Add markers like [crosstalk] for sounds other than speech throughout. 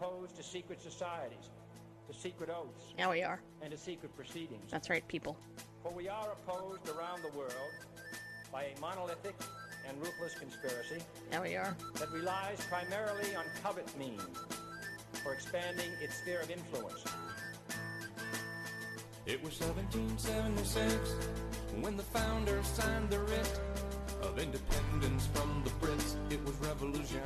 Opposed to secret societies, to secret oaths, Yeah, we are. and to secret proceedings. That's right, people. For we are opposed around the world by a monolithic and ruthless conspiracy Yeah, we are. that relies primarily on covert means for expanding its sphere of influence. It was 1776 when the founders signed the writ of independence from the Brits. It was revolution.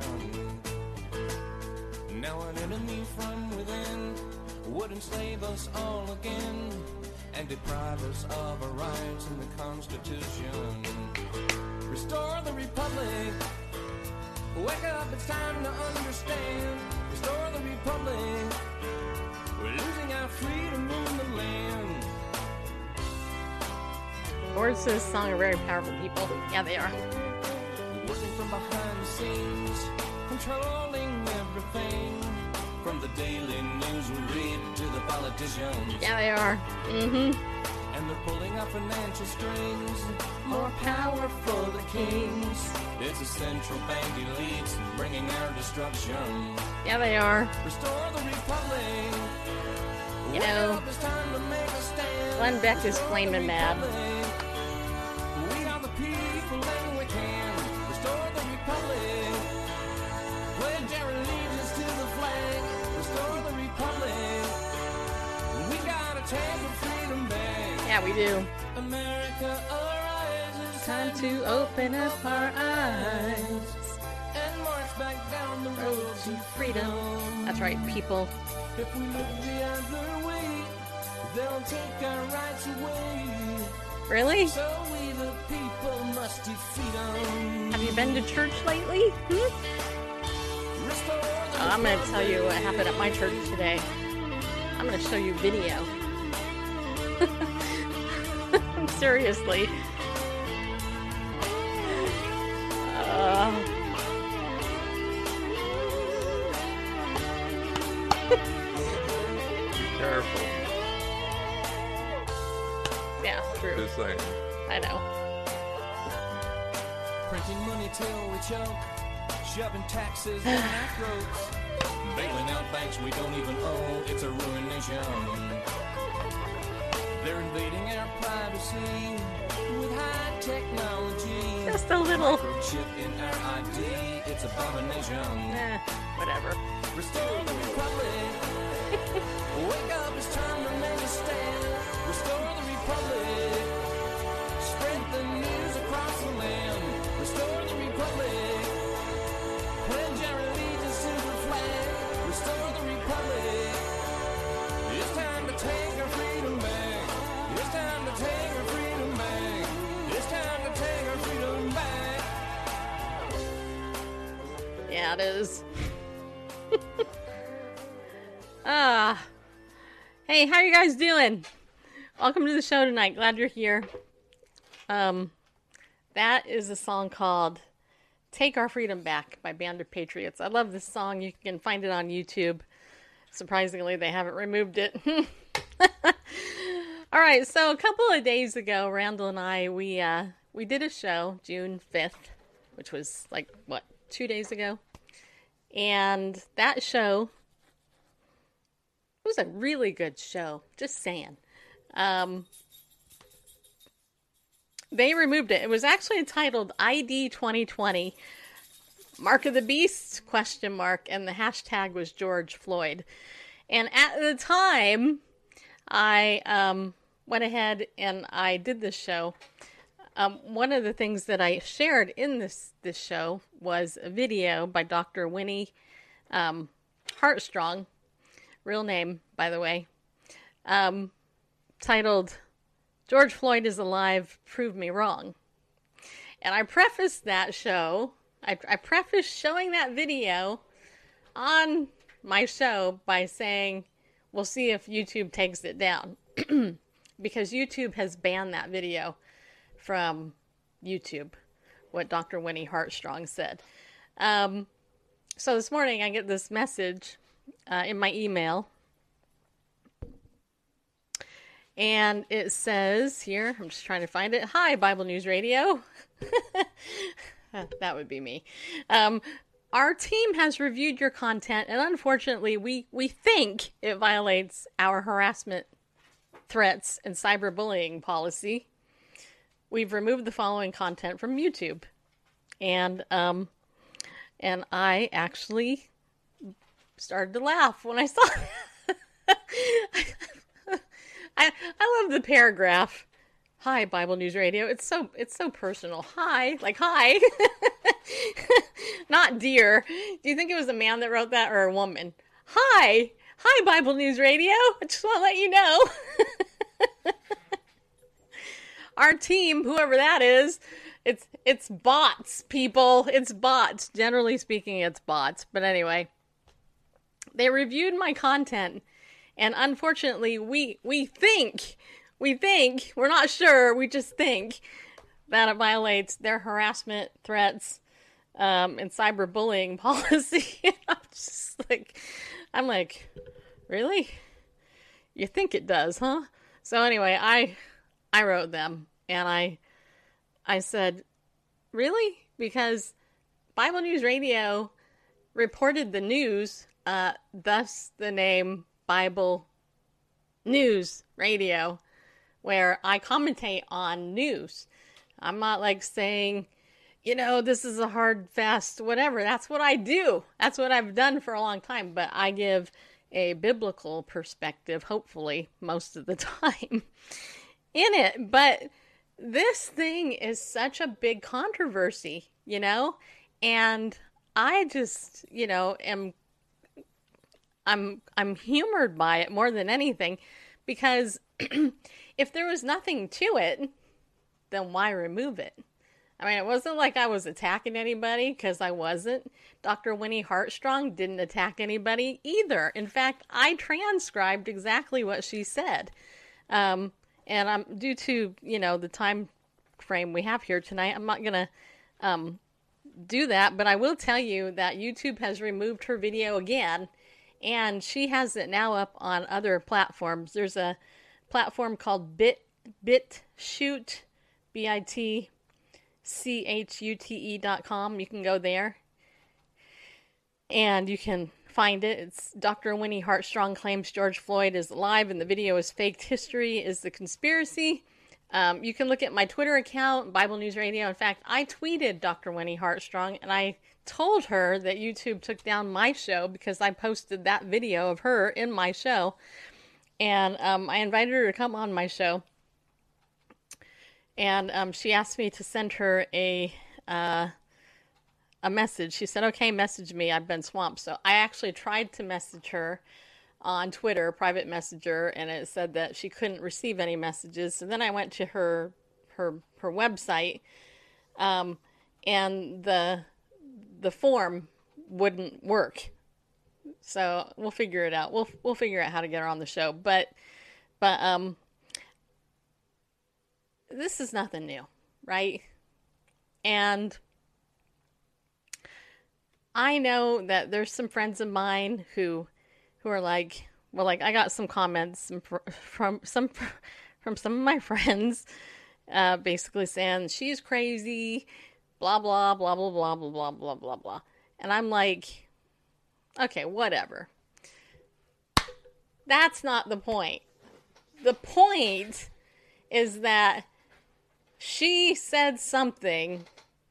Now an enemy from within would enslave us all again and deprive us of our rights in the Constitution. Restore the Republic. Wake up, it's time to understand. Restore the Republic. We're losing our freedom in the land. Words to this song are very powerful, people. Yeah, they are. Working from behind the scenes, controlling everything. From the daily news we read to the politicians. Yeah, they are. Mm-hmm. And they're pulling our financial strings. More power for the kings. It's a central bank elites bringing our destruction. Yeah, they are. Restore the republic. You know, time to make a stand. Glenn Beck is flaming mad. Yeah, we do. America arises. Time to open up our eyes. and march back down the road to Freedom. That's right, people. If we look the other way, they'll take our rights away. Really? So we the people must defeat them. Have you been to church lately? Hmm? Oh, I'm going to tell you what happened at my church today. I'm going to show you video. [laughs] Seriously. Uh, Careful. yeah, true. Just saying. I know. Printing money till we choke, shoving taxes down our throats, bailing out banks we don't even own. It's a ruination. They're invading our privacy with high technology. Just a little. Microchip in our ID. It's abomination. Eh, whatever. Restore the republic. [laughs] Wake up, it's time to make a stand. Restore the republic. Spread the news across the land. Restore the republic. Pledge our allegiance to the flag. Restore the republic. It's time to take our freedom Yeah, it is. [laughs] ah. Hey, how you guys doing? Welcome to the show tonight. Glad you're here. Um that is a song called Take Our Freedom Back by Band of Patriots. I love this song. You can find it on YouTube. Surprisingly, they haven't removed it. [laughs] All right, so a couple of days ago, Randall and I we uh we did a show June 5th, which was like what, 2 days ago. And that show it was a really good show, just saying. Um they removed it. It was actually entitled ID 2020 Mark of the Beast question mark and the hashtag was George Floyd. And at the time I um went ahead and I did this show. Um, one of the things that I shared in this this show was a video by Dr. Winnie um, Heartstrong, real name by the way, um, titled "George Floyd is alive, prove me wrong." And I prefaced that show. I, I prefaced showing that video on my show by saying, we'll see if YouTube takes it down. [clears throat] because YouTube has banned that video from YouTube, what Dr. Winnie Heartstrong said. Um, so this morning I get this message uh, in my email. And it says here, I'm just trying to find it. Hi, Bible News Radio. [laughs] that would be me. Um, our team has reviewed your content, and unfortunately, we, we think it violates our harassment, threats, and cyberbullying policy. We've removed the following content from YouTube, and um, and I actually started to laugh when I saw. [laughs] I I love the paragraph. Hi, Bible News Radio. It's so it's so personal. Hi, like hi, [laughs] not dear. Do you think it was a man that wrote that or a woman? Hi, hi, Bible News Radio. I just want to let you know. [laughs] Our team, whoever that is, it's it's bots, people. It's bots. Generally speaking, it's bots. But anyway, they reviewed my content, and unfortunately, we we think we think we're not sure. We just think that it violates their harassment threats um, and cyberbullying [laughs] policy. [laughs] I'm just like, I'm like, really? You think it does, huh? So anyway, I I wrote them and I I said, really? Because Bible News Radio reported the news, uh, thus the name Bible News Radio, where I commentate on news. I'm not like saying, you know, this is a hard, fast, whatever. That's what I do. That's what I've done for a long time. But I give a biblical perspective, hopefully, most of the [laughs] time in it. But this thing is such a big controversy, you know? And I just, you know, am I'm I'm humored by it more than anything because [clears throat] if there was nothing to it, then why remove it? I mean, it wasn't like I was attacking anybody because I wasn't. Dr. Winnie Heartstrong didn't attack anybody either. In fact, I transcribed exactly what she said. Um, and I'm due to you know the time frame we have here tonight. I'm not gonna um, do that, but I will tell you that YouTube has removed her video again, and she has it now up on other platforms. There's a platform called Bit BitChute, B I T C H U T E dot com. You can go there, and you can find it. It's Dr. Winnie Heartstrong claims George Floyd is alive and the video is faked. History is the conspiracy. Um, you can look at my Twitter account, Bible News Radio. In fact, I tweeted Dr. Winnie Heartstrong and I told her that YouTube took down my show because I posted that video of her in my show. And um, I invited her to come on my show. And um, she asked me to send her a. Uh, a message. She said, "Okay, message me. I've been swamped." So I actually tried to message her on Twitter, private messenger, and it said that she couldn't receive any messages. So then I went to her her her website, um, and the the form wouldn't work. So we'll figure it out. We'll we'll figure out how to get her on the show. But but um, this is nothing new, right? And I know that there's some friends of mine who who are like, well, like I got some comments from some from some of my [laughs] friends, uh, basically saying she's crazy, blah blah blah blah blah blah blah blah blah blah, and I'm like, okay, whatever. That's not the point. The point is that she said something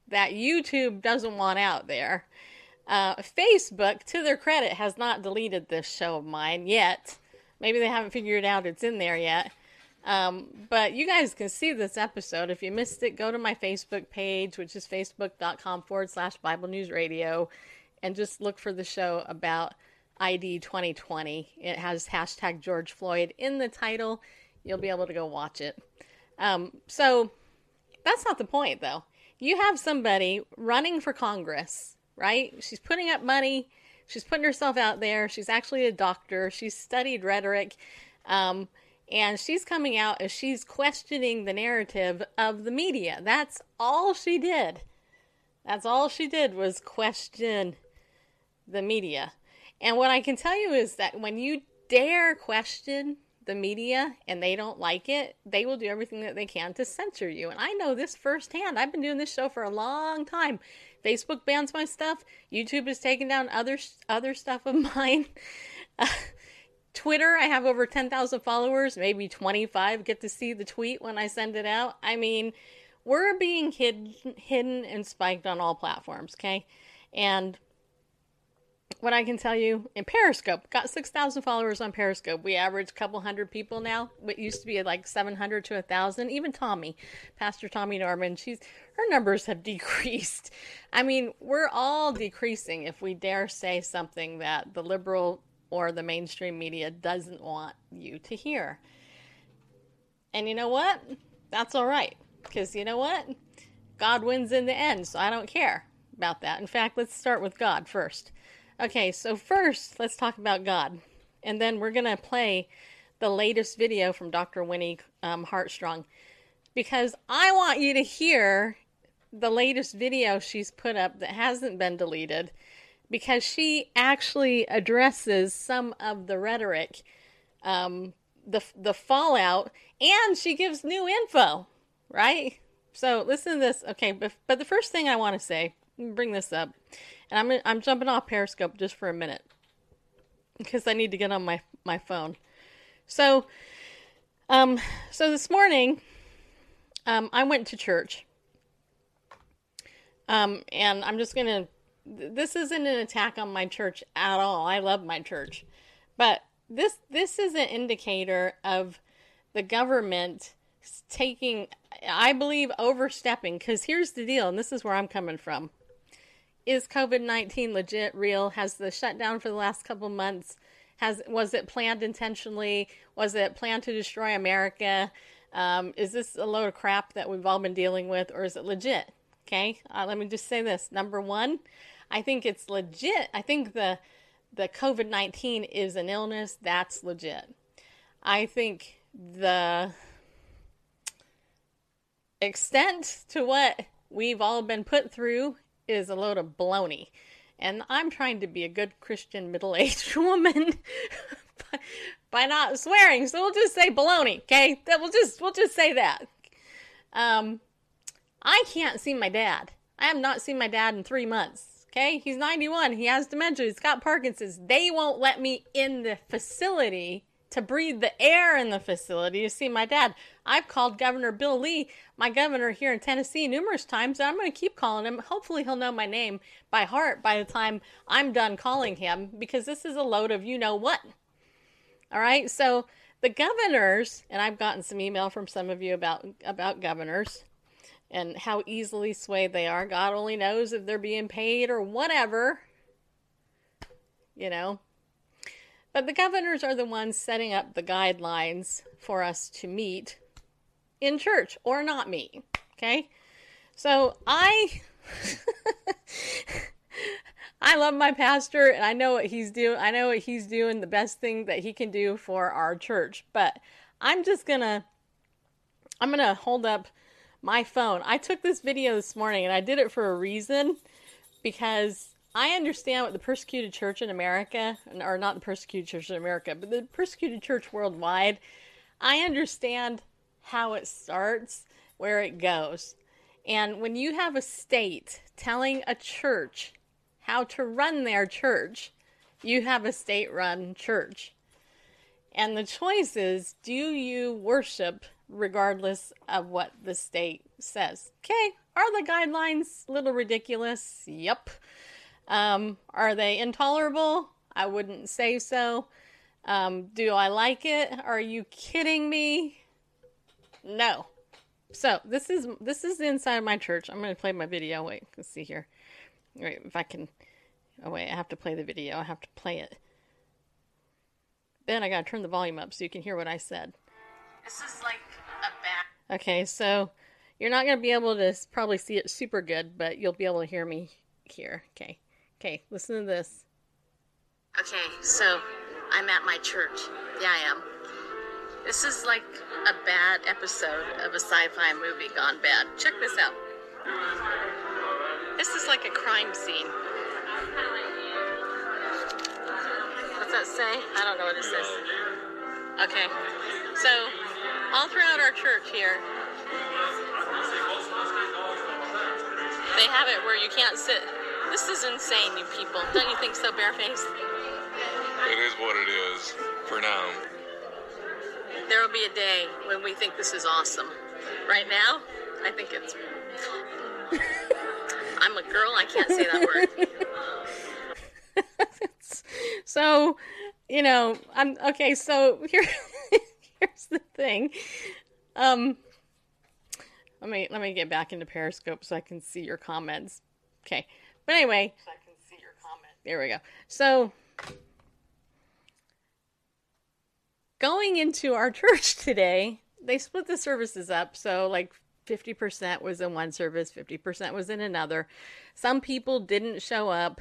that YouTube doesn't want out there uh, Facebook, to their credit, has not deleted this show of mine yet. Maybe they haven't figured out it's in there yet. Um, but you guys can see this episode. If you missed it, go to my Facebook page, which is facebook.com forward slash Bible News Radio, and just look for the show about ID 2020. It has hashtag George Floyd in the title. You'll be able to go watch it. Um, so that's not the point, though. You have somebody running for Congress right? She's putting up money She's putting herself out there. She's actually a doctor. She's studied rhetoric. Um, and she's coming out as she's questioning the narrative of the media. That's all she did. That's all she did was question the media. And what I can tell you is that when you dare question the media and they don't like it, they will do everything that they can to censor you. And I know this firsthand. I've been doing this show for a long time. Facebook bans my stuff. YouTube has taken down other other stuff of [laughs] mine. [laughs] Twitter, I have over 10,000 followers, maybe 25 get to see the tweet when I send it out. I mean, we're being hidden, hidden and spiked on all platforms, okay? And what I can tell you in Periscope, got 6,000 followers on Periscope. We average a couple hundred people now. It used to be like 700 to 1,000. Even Tommy, Pastor Tommy Norman, she's her numbers have [laughs] decreased. I mean, we're all decreasing if we dare say something that the liberal or the mainstream media doesn't want you to hear. And you know what? That's all right. Because you know what? God wins in the end, so I don't care about that. In fact, let's start with God first. Okay, so first, let's talk about God. And then we're going to play the latest video from Dr. Winnie um, Heartstrong because I want you to hear the latest video she's put up that hasn't been deleted because she actually addresses some of the rhetoric, um, the the fallout, and she gives new info, right? So listen to this, okay? But but the first thing I want to say, bring this up, and I'm I'm jumping off Periscope just for a minute because I need to get on my my phone. So, um, so this morning, um, I went to church. Um, and I'm just gonna this isn't an attack on my church at all. I love my church. But this this is an indicator of the government taking I believe overstepping cuz here's the deal and this is where I'm coming from. Is COVID-19 legit real? Has the shutdown for the last couple months has was it planned intentionally? Was it planned to destroy America? Um, is this a load of crap that we've all been dealing with, or is it legit? Okay, uh, let me just say this. Number one, I think it's legit. I think the the COVID nineteen is an illness that's legit. I think the extent to what we've all been put through is a load of baloney. And I'm trying to be a good Christian middle aged [laughs] woman [laughs] by, not swearing. So we'll just say baloney, okay? That we'll just we'll just say that. Um, I can't see my dad. I have not seen my dad in three months. Okay, he's 91. He has dementia. He's got Parkinson's. They won't let me in the facility to breathe the air in the facility to see my dad. I've called Governor Bill Lee, my governor here in Tennessee, numerous times, and I'm going to keep calling him. Hopefully, he'll know my name by heart by the time I'm done calling him because this is a load of you know what. All right, so the governors, and I've gotten some email from some of you about about governors and how easily swayed they are. God only knows if they're being paid or whatever. You know. But the governors are the ones setting up the guidelines for us to meet in church or not meet. Okay? So I [laughs] I love my pastor and I know what he's doing. I know what he's doing the best thing that he can do for our church. But I'm just going to I'm going to hold up my phone. I took this video this morning and I did it for a reason because I understand what the persecuted church in America, or not the persecuted church in America, but the persecuted church worldwide, I understand how it starts, where it goes. And when you have a state telling a church how to run their church, you have a state run church. And the choice is do you worship regardless of what the state says. Okay, are the guidelines a little ridiculous? Yep. Um, are they intolerable? I wouldn't say so. Um, do I like it? Are you kidding me? No. So this is this is the inside of my church. I'm gonna play my video. Wait, let's see here. Wait, if I can. Oh wait, I have to play the video. I have to play it. Then I gotta turn the volume up so you can hear what I said. This is like a back. Okay, so you're not going to be able to probably see it super good, but you'll be able to hear me here. Okay. Okay, listen to this. Okay, so I'm at my church. Yeah, I am. This is like a bad episode of a sci fi movie gone bad. Check this out. This is like a crime scene. What's that say? I don't know what it says. Okay, so all throughout our church here, they have it where you can't sit. This is insane, you people. Don't you think so, Bareface? It is what it is for now. There will be a day when we think this is awesome. Right now, I think it's. I'm a girl, I can't say that word. [laughs] so, you know, I'm okay, so here [laughs] here's the thing. Um let me let me get back into Periscope so I can see your comments. Okay. But anyway, so I can see your comments. There we go. So going into our [laughs] church today, they split the services up. So, like 50% was in one service, 50% was in another. Some people didn't show up.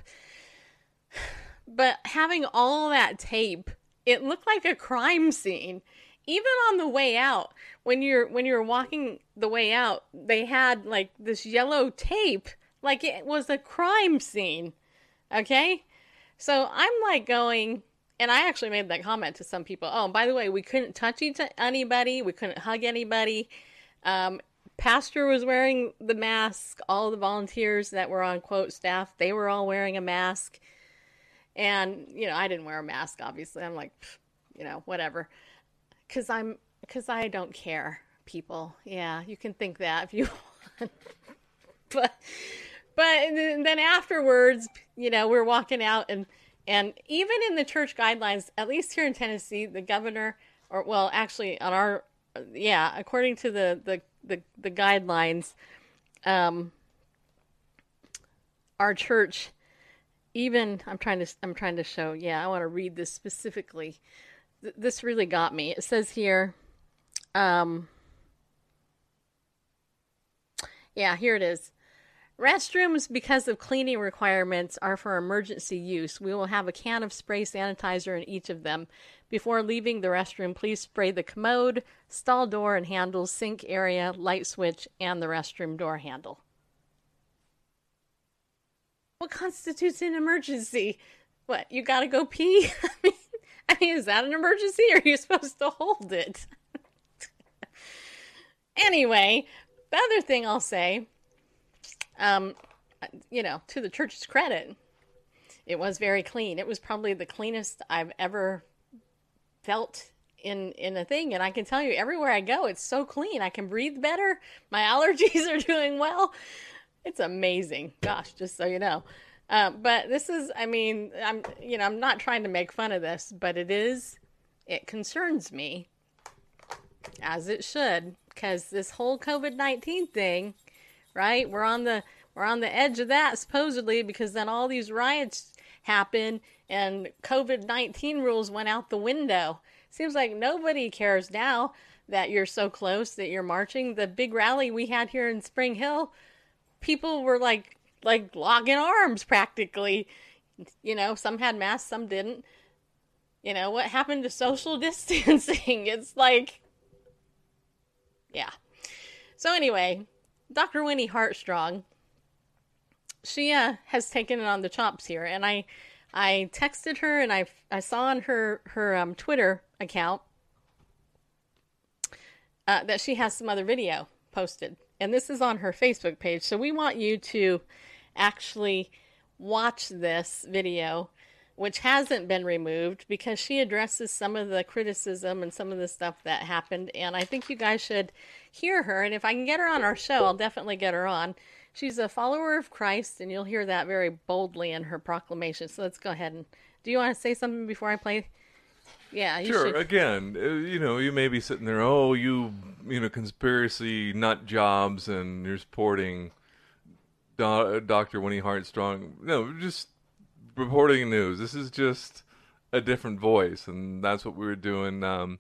[sighs] But having all that tape, it looked like a crime scene. Even on the way out, when you're when you're walking the way out, they had like this yellow tape like it was a crime scene. Okay? So I'm like going and I actually made that comment to some people. Oh, by the way, we couldn't touch each, anybody. We couldn't hug anybody. Um, Pastor was wearing the mask. All the volunteers that were on quote staff, they were all wearing a mask. And you know, I didn't wear a mask. Obviously, I'm like, you know, whatever, because I'm because I don't care. People, yeah, you can think that if you [laughs] want, but but then afterwards, you know, we're walking out and and even in the church guidelines, at least here in Tennessee, the governor, or well, actually on our, yeah, according to the the the, the guidelines, um, our church, even I'm trying to I'm trying to show. Yeah, I want to read this specifically. Th- this really got me. It says here, um, yeah, here it is. Restrooms, because of cleaning requirements, are for emergency use. We will have a can of spray sanitizer in each of them. Before leaving the restroom, please spray the commode, stall door and handle, sink area, light switch, and the restroom door handle. What constitutes an emergency? What, you gotta go pee? [laughs] I mean, I mean, is that an emergency or are you supposed to hold it? [laughs] anyway, the other thing I'll say um, you know, to the church's credit, it was very clean. It was probably the cleanest I've ever felt in in a thing and I can tell you everywhere I go it's so clean. I can breathe better. My [laughs] allergies are doing well. It's amazing. Gosh, just so you know. Um, but this is I mean, I'm you know, I'm not trying to make fun of this, but it is it concerns me as it should cuz this whole COVID-19 thing right? We're on the we're on the edge of that supposedly because then all these riots happen and COVID-19 rules went out the window. Seems like nobody cares now that you're so close that you're marching. The big rally we had here in Spring Hill, people were like like locking arms practically. You know, some had masks, some didn't. You know, what happened to social [laughs] distancing? It's like yeah. So anyway, Dr. Winnie Heartstrong, she uh, has taken it on the chops here, and I, I texted her and I I saw on her her um, Twitter account uh, that she has some other video posted, and this is on her Facebook page. So we want you to actually watch this video, which hasn't been removed because she addresses some of the criticism and some of the stuff that happened, and I think you guys should hear her. And if I can get her on our show, I'll definitely get her on. She's a follower of Christ, and you'll hear that very boldly in her proclamation. So let's go ahead and. Do you want to say something before I play? Yeah, you Sure. should. Again, uh, you know, you may be sitting there, oh, you, you know, conspiracy nut jobs, and you're supporting Do- Dr. Winnie Heartstrong. No, just reporting news. This is just a different voice, and that's what we were doing. Um,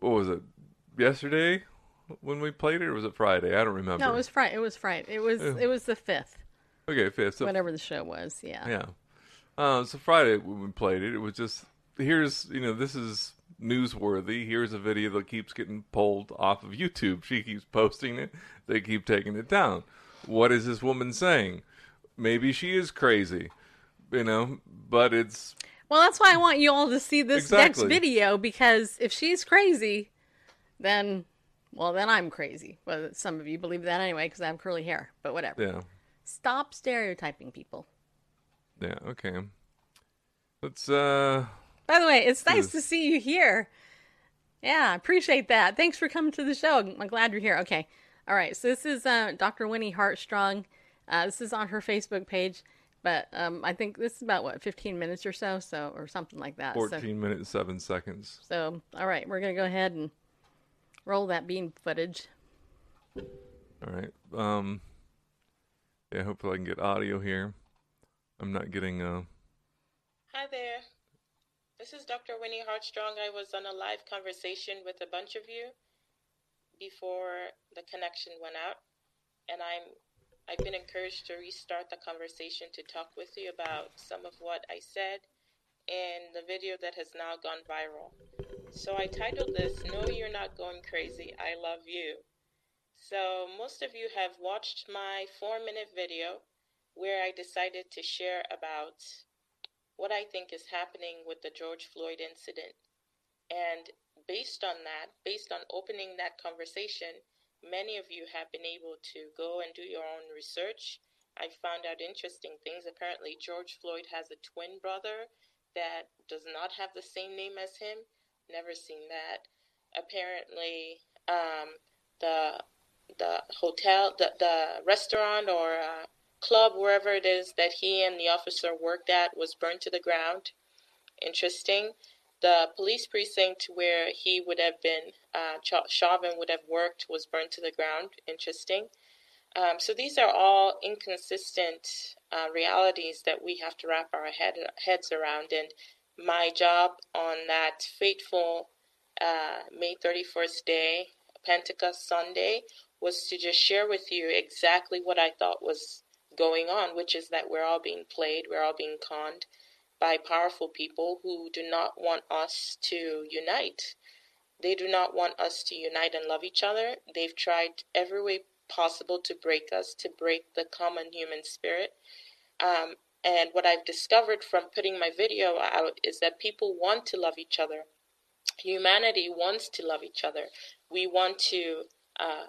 what was it? Yesterday when we played it, or was it Friday? I don't remember. No, it was Friday. It was Friday. It was it was the fifth, okay, fifth. So whatever the show was. Yeah. Yeah. Uh, so Friday when we played it, it was just here's you know this is newsworthy. Here's a video that keeps getting pulled off of YouTube. She keeps posting it. They keep taking it down. What is this woman saying? Maybe she is crazy, you know, but it's Well, that's why I want you all to see this next video because if she's crazy, then well, then I'm crazy. Well, some of you believe that anyway because I have curly hair, but whatever. yeah, Stop stereotyping people. yeah, okay. Let's uh By the way, it's nice to see you here. Yeah, appreciate that. Thanks for coming to the show. I'm glad you're here. Okay. All right. So this is uh, Dr. Winnie Heartstrong. Uh, this is on her Facebook page, but um, I think this is about what 15 minutes or so, so or something like that. So- 14 minutes 7 seconds. So, all right, we're gonna go ahead and roll that bean footage. All right. Um yeah, hopefully I can get audio here. I'm not getting uh Hi there. This is Dr. Winnie Heartstrong. I was on a live conversation with a bunch of you before the connection went out, and I'm I've been encouraged to restart the conversation to talk with you about some of what I said in the video that has now gone viral. So I titled this No You're Not Going Crazy. I Love You. So most of you have watched my 4-minute video where I decided to share about what I think is happening with the George Floyd incident. And based on that, based on opening that conversation, many of you have been able to go and do your own research. I found out interesting things. Apparently, George Floyd has a twin brother that does not have the same name as him. Never seen that. Apparently, um, the the hotel, the, the restaurant or uh, club, wherever it is that he and the officer worked at, was burned to the ground. Interesting. The police precinct where he would have been, uh, Chauvin would have worked, was burned to the ground. Interesting. Um, so these are all inconsistent uh, realities that we have to wrap our head, heads around. And my job on that fateful uh, May 31st day, Pentecost Sunday, was to just share with you exactly what I thought was going on, which is that we're all being played, we're all being conned by powerful people who do not want us to unite. They do not want us to unite and love each other. They've tried every way possible to break us, to break the common human spirit. Um, and what I've discovered from putting my video out is that people want to love each other. Humanity wants to love each other. We want to uh,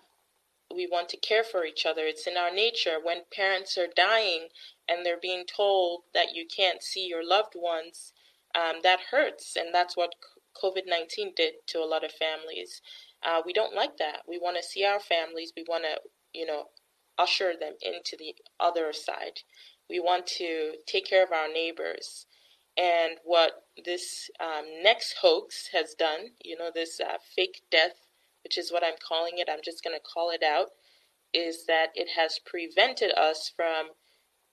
we want to care for each other. It's in our nature. When parents are dying and they're being told that you can't see your loved ones, um, that hurts, and that's what COVID 19 did to a lot of families. Uh, we don't like that. We want to see our families. We want to, you know, usher them into the other side. We want to take care of our neighbors. And what this um, next hoax has done, you know, this uh, fake death, which is what I'm calling it, I'm just going to call it out, is that it has prevented us from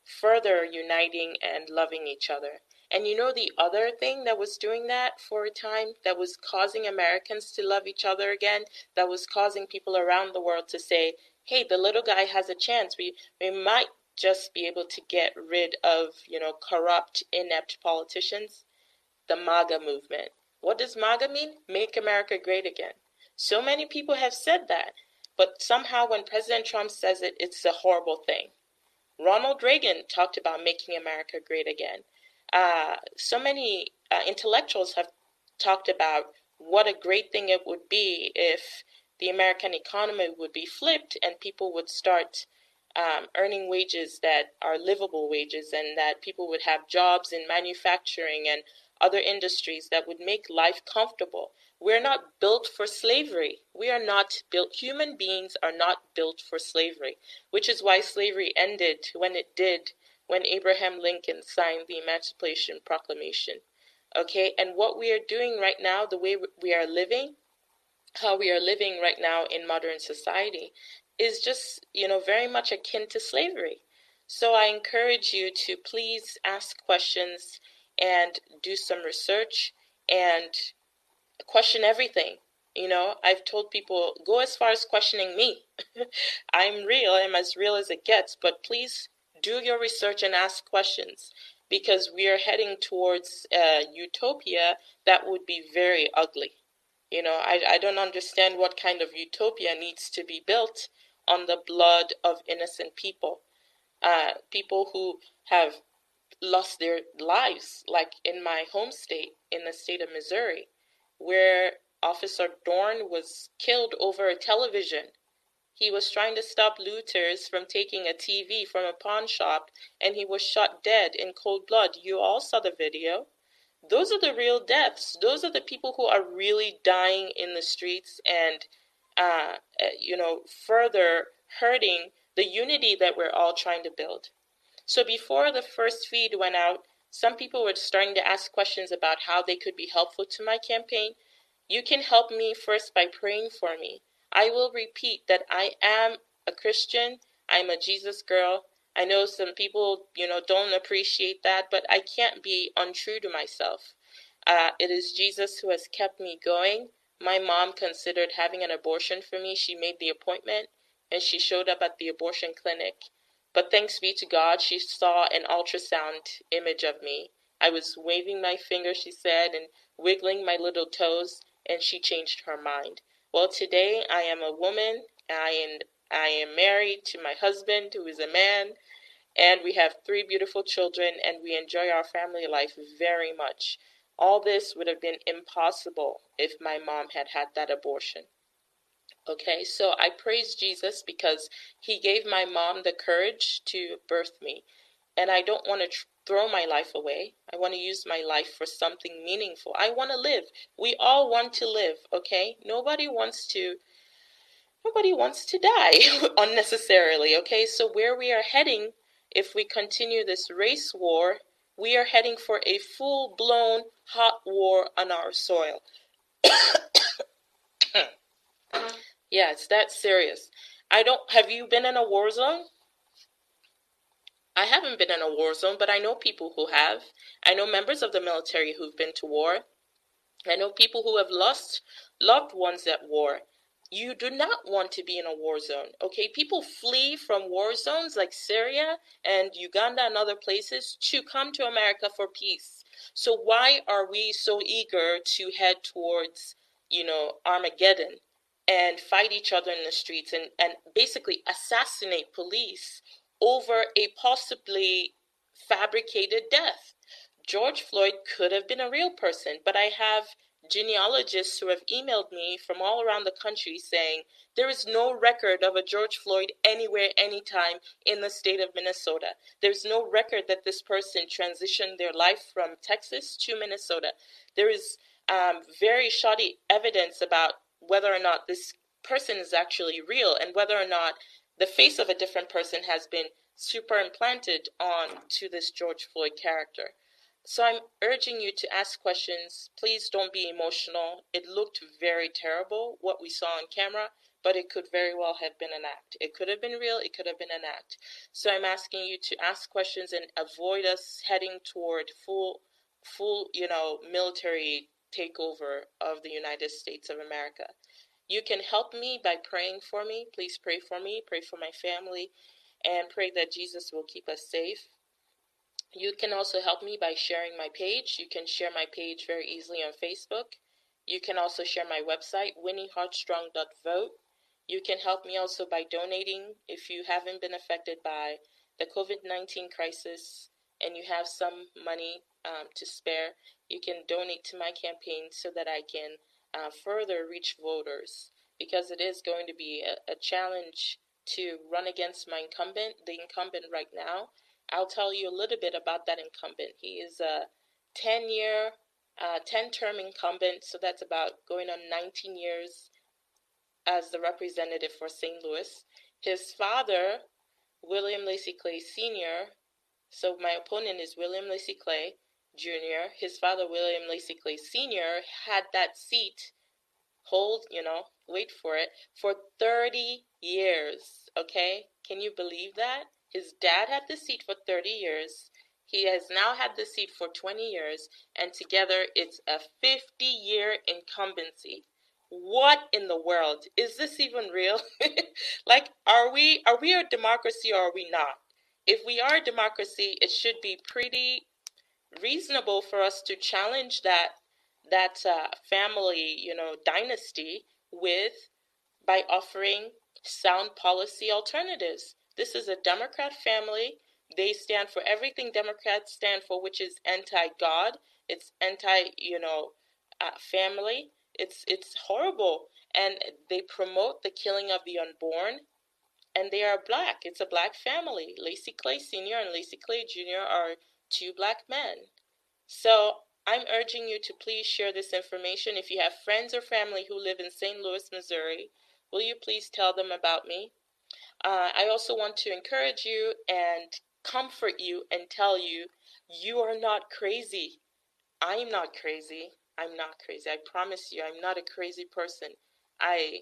further uniting and loving each other. And you know, the other thing that was doing that for a time, that was causing Americans to love each other again, that was causing people around the world to say, hey, the little guy has a chance. We, we might just be able to get rid of, you know, corrupt, inept politicians. The MAGA movement. What does MAGA mean? Make America Great Again. So many people have said that, but somehow when President Trump says it, it's a horrible thing. Ronald Reagan talked about making America great again. Uh, so many uh, intellectuals have talked about what a great thing it would be if the American economy would be flipped and people would start um, earning wages that are livable wages and that people would have jobs in manufacturing and other industries that would make life comfortable. We're not built for slavery. We are not built, human beings are not built for slavery, which is why slavery ended when it did, when Abraham Lincoln signed the Emancipation Proclamation. Okay, and what we are doing right now, the way we are living, how we are living right now in modern society, is just, you know, very much akin to slavery. So I encourage you to please ask questions and do some research and question everything. You know, I've told people go as far as questioning me. [laughs] I'm real, I'm as real as it gets, but please do your research and ask questions. because we are heading towards a utopia that would be very ugly. You know, I, I don't understand what kind of utopia needs to be built on the blood of innocent people. Uh, people who have lost their lives, like in my home state, in the state of Missouri, where Officer Dorn was killed over a television. He was trying to stop looters from taking a TV from a pawn shop, and he was shot dead in cold blood. You all saw the video. Those are the real deaths. Those are the people who are really dying in the streets and, uh, you know, further hurting the unity that we're all trying to build. So before the first feed went out, some people were starting to ask questions about how they could be helpful to my campaign. You can help me first by praying for me. I will repeat that I am a Christian. I'm a Jesus girl. I know some people, you know, don't appreciate that, but I can't be untrue to myself. Uh, it is Jesus who has kept me going. My mom considered having an abortion for me. She made the appointment and she showed up at the abortion clinic. But thanks be to God, she saw an ultrasound image of me. I was waving my finger, she said, and wiggling my little toes, and she changed her mind. Well, today I am a woman. I am, I am married to my husband, who is a man, and we have three beautiful children, and we enjoy our family life very much. All this would have been impossible if my mom had had that abortion. Okay, so I praise Jesus because he gave my mom the courage to birth me. And I don't want to tr- throw my life away. I want to use my life for something meaningful. I want to live. We all want to live, okay? Nobody wants to nobody wants to die [laughs] unnecessarily, okay? So where we are heading if we continue this race war, we are heading for a full-blown hot war on our soil. [coughs] [coughs] [coughs] Uh-huh. Yeah, it's that serious. I don't. Have you been in a war zone? I haven't been in a war zone, but I know people who have. I know members of the military who've been to war. I know people who have lost loved ones at war. You do not want to be in a war zone, okay? People flee from war zones like Syria and Uganda and other places to come to America for peace. So why are we so eager to head towards, you know, Armageddon? And fight each other in the streets and, and basically assassinate police over a possibly fabricated death. George Floyd could have been a real person, but I have genealogists who have emailed me from all around the country saying there is no record of a George Floyd anywhere, anytime in the state of Minnesota. There's no record that this person transitioned their life from Texas to Minnesota. There is um, very shoddy evidence about whether or not this person is actually real and whether or not the face of a different person has been superimplanted on to this George Floyd character. So I'm urging you to ask questions. Please don't be emotional. It looked very terrible what we saw on camera, but it could very well have been an act. It could have been real, it could have been an act. So I'm asking you to ask questions and avoid us heading toward full full, you know, military takeover of the United States of America. You can help me by praying for me. Please pray for me, pray for my family, and pray that Jesus will keep us safe. You can also help me by sharing my page. You can share my page very easily on Facebook. You can also share my website, winnieheartstrong.vote. You can help me also by donating if you haven't been affected by the COVID 19 crisis and you have some money um, to spare. You can donate to my campaign so that I can uh, further reach voters because it is going to be a, a challenge to run against my incumbent, the incumbent right now. I'll tell you a little bit about that incumbent. He is a 10 year, uh, 10 term incumbent, so that's about going on 19 years as the representative for St. Louis. His father, William Lacey Clay Sr., so my opponent is William Lacey Clay Jr. His father, William Lacey Clay Sr., had that seat hold, you know, wait for it, for 30 years. Okay? Can you believe that? His dad had the seat for 30 years. He has now had the seat for 20 years, and together it's a 50 year incumbency. What in the world? Is this even real? [laughs] like are we are we a democracy or are we not? If we are a democracy, it should be pretty reasonable for us to challenge that that uh, family, you know, dynasty with by offering sound policy alternatives. This is a Democrat family. They stand for everything Democrats stand for, which is anti-God. It's anti, you know, uh, family. It's it's horrible, and they promote the killing of the unborn. And they are black. It's a black family. Lacy Clay Sr. and Lacy Clay Jr. are two black men. So I'm urging you to please share this information. If you have friends or family who live in St. Louis, Missouri, will you please tell them about me? Uh, I also want to encourage you and comfort you and tell you you are not crazy. I'm not crazy. I'm not crazy. I promise you, I'm not a crazy person. I,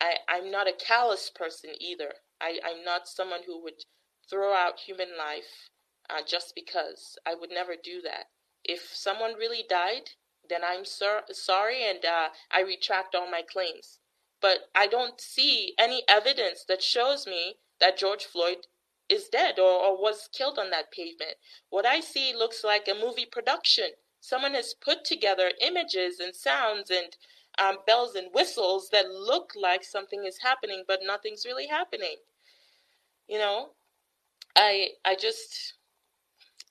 I, I'm not a callous person either. I, I'm not someone who would throw out human life uh, just because. I would never do that. If someone really died, then I'm sor- sorry and uh, I retract all my claims. But I don't see any evidence that shows me that George Floyd is dead or, or was killed on that pavement. What I see looks like a movie production. Someone has put together images and sounds and um, bells and whistles that look like something is happening, but nothing's really happening. You know, I I just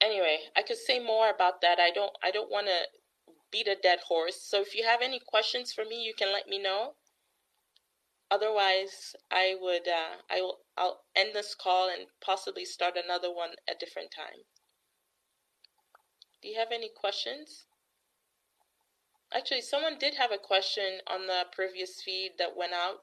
anyway, I could say more about that. I don't I don't want to beat a dead horse. So if you have any questions for me, you can let me know. Otherwise, I would uh, I will I'll end this call and possibly start another one a different time. Do you have any questions? Actually, someone did have a question on the previous feed that went out.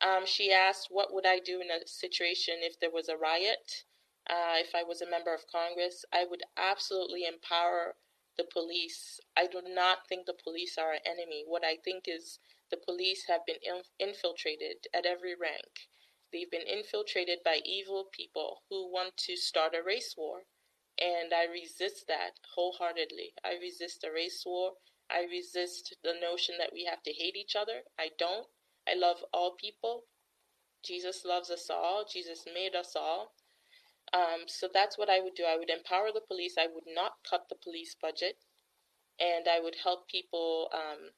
Um, she asked, "What would I do in a situation if there was a riot? Uh, if I was a member of Congress, I would absolutely empower the police. I do not think the police are an enemy. What I think is the police have been inf- infiltrated at every rank. They've been infiltrated by evil people who want to start a race war. And I resist that wholeheartedly. I resist a race war. I resist the notion that we have to hate each other. I don't. I love all people. Jesus loves us all. Jesus made us all. Um, so that's what I would do. I would empower the police. I would not cut the police budget. And I would help people. Um,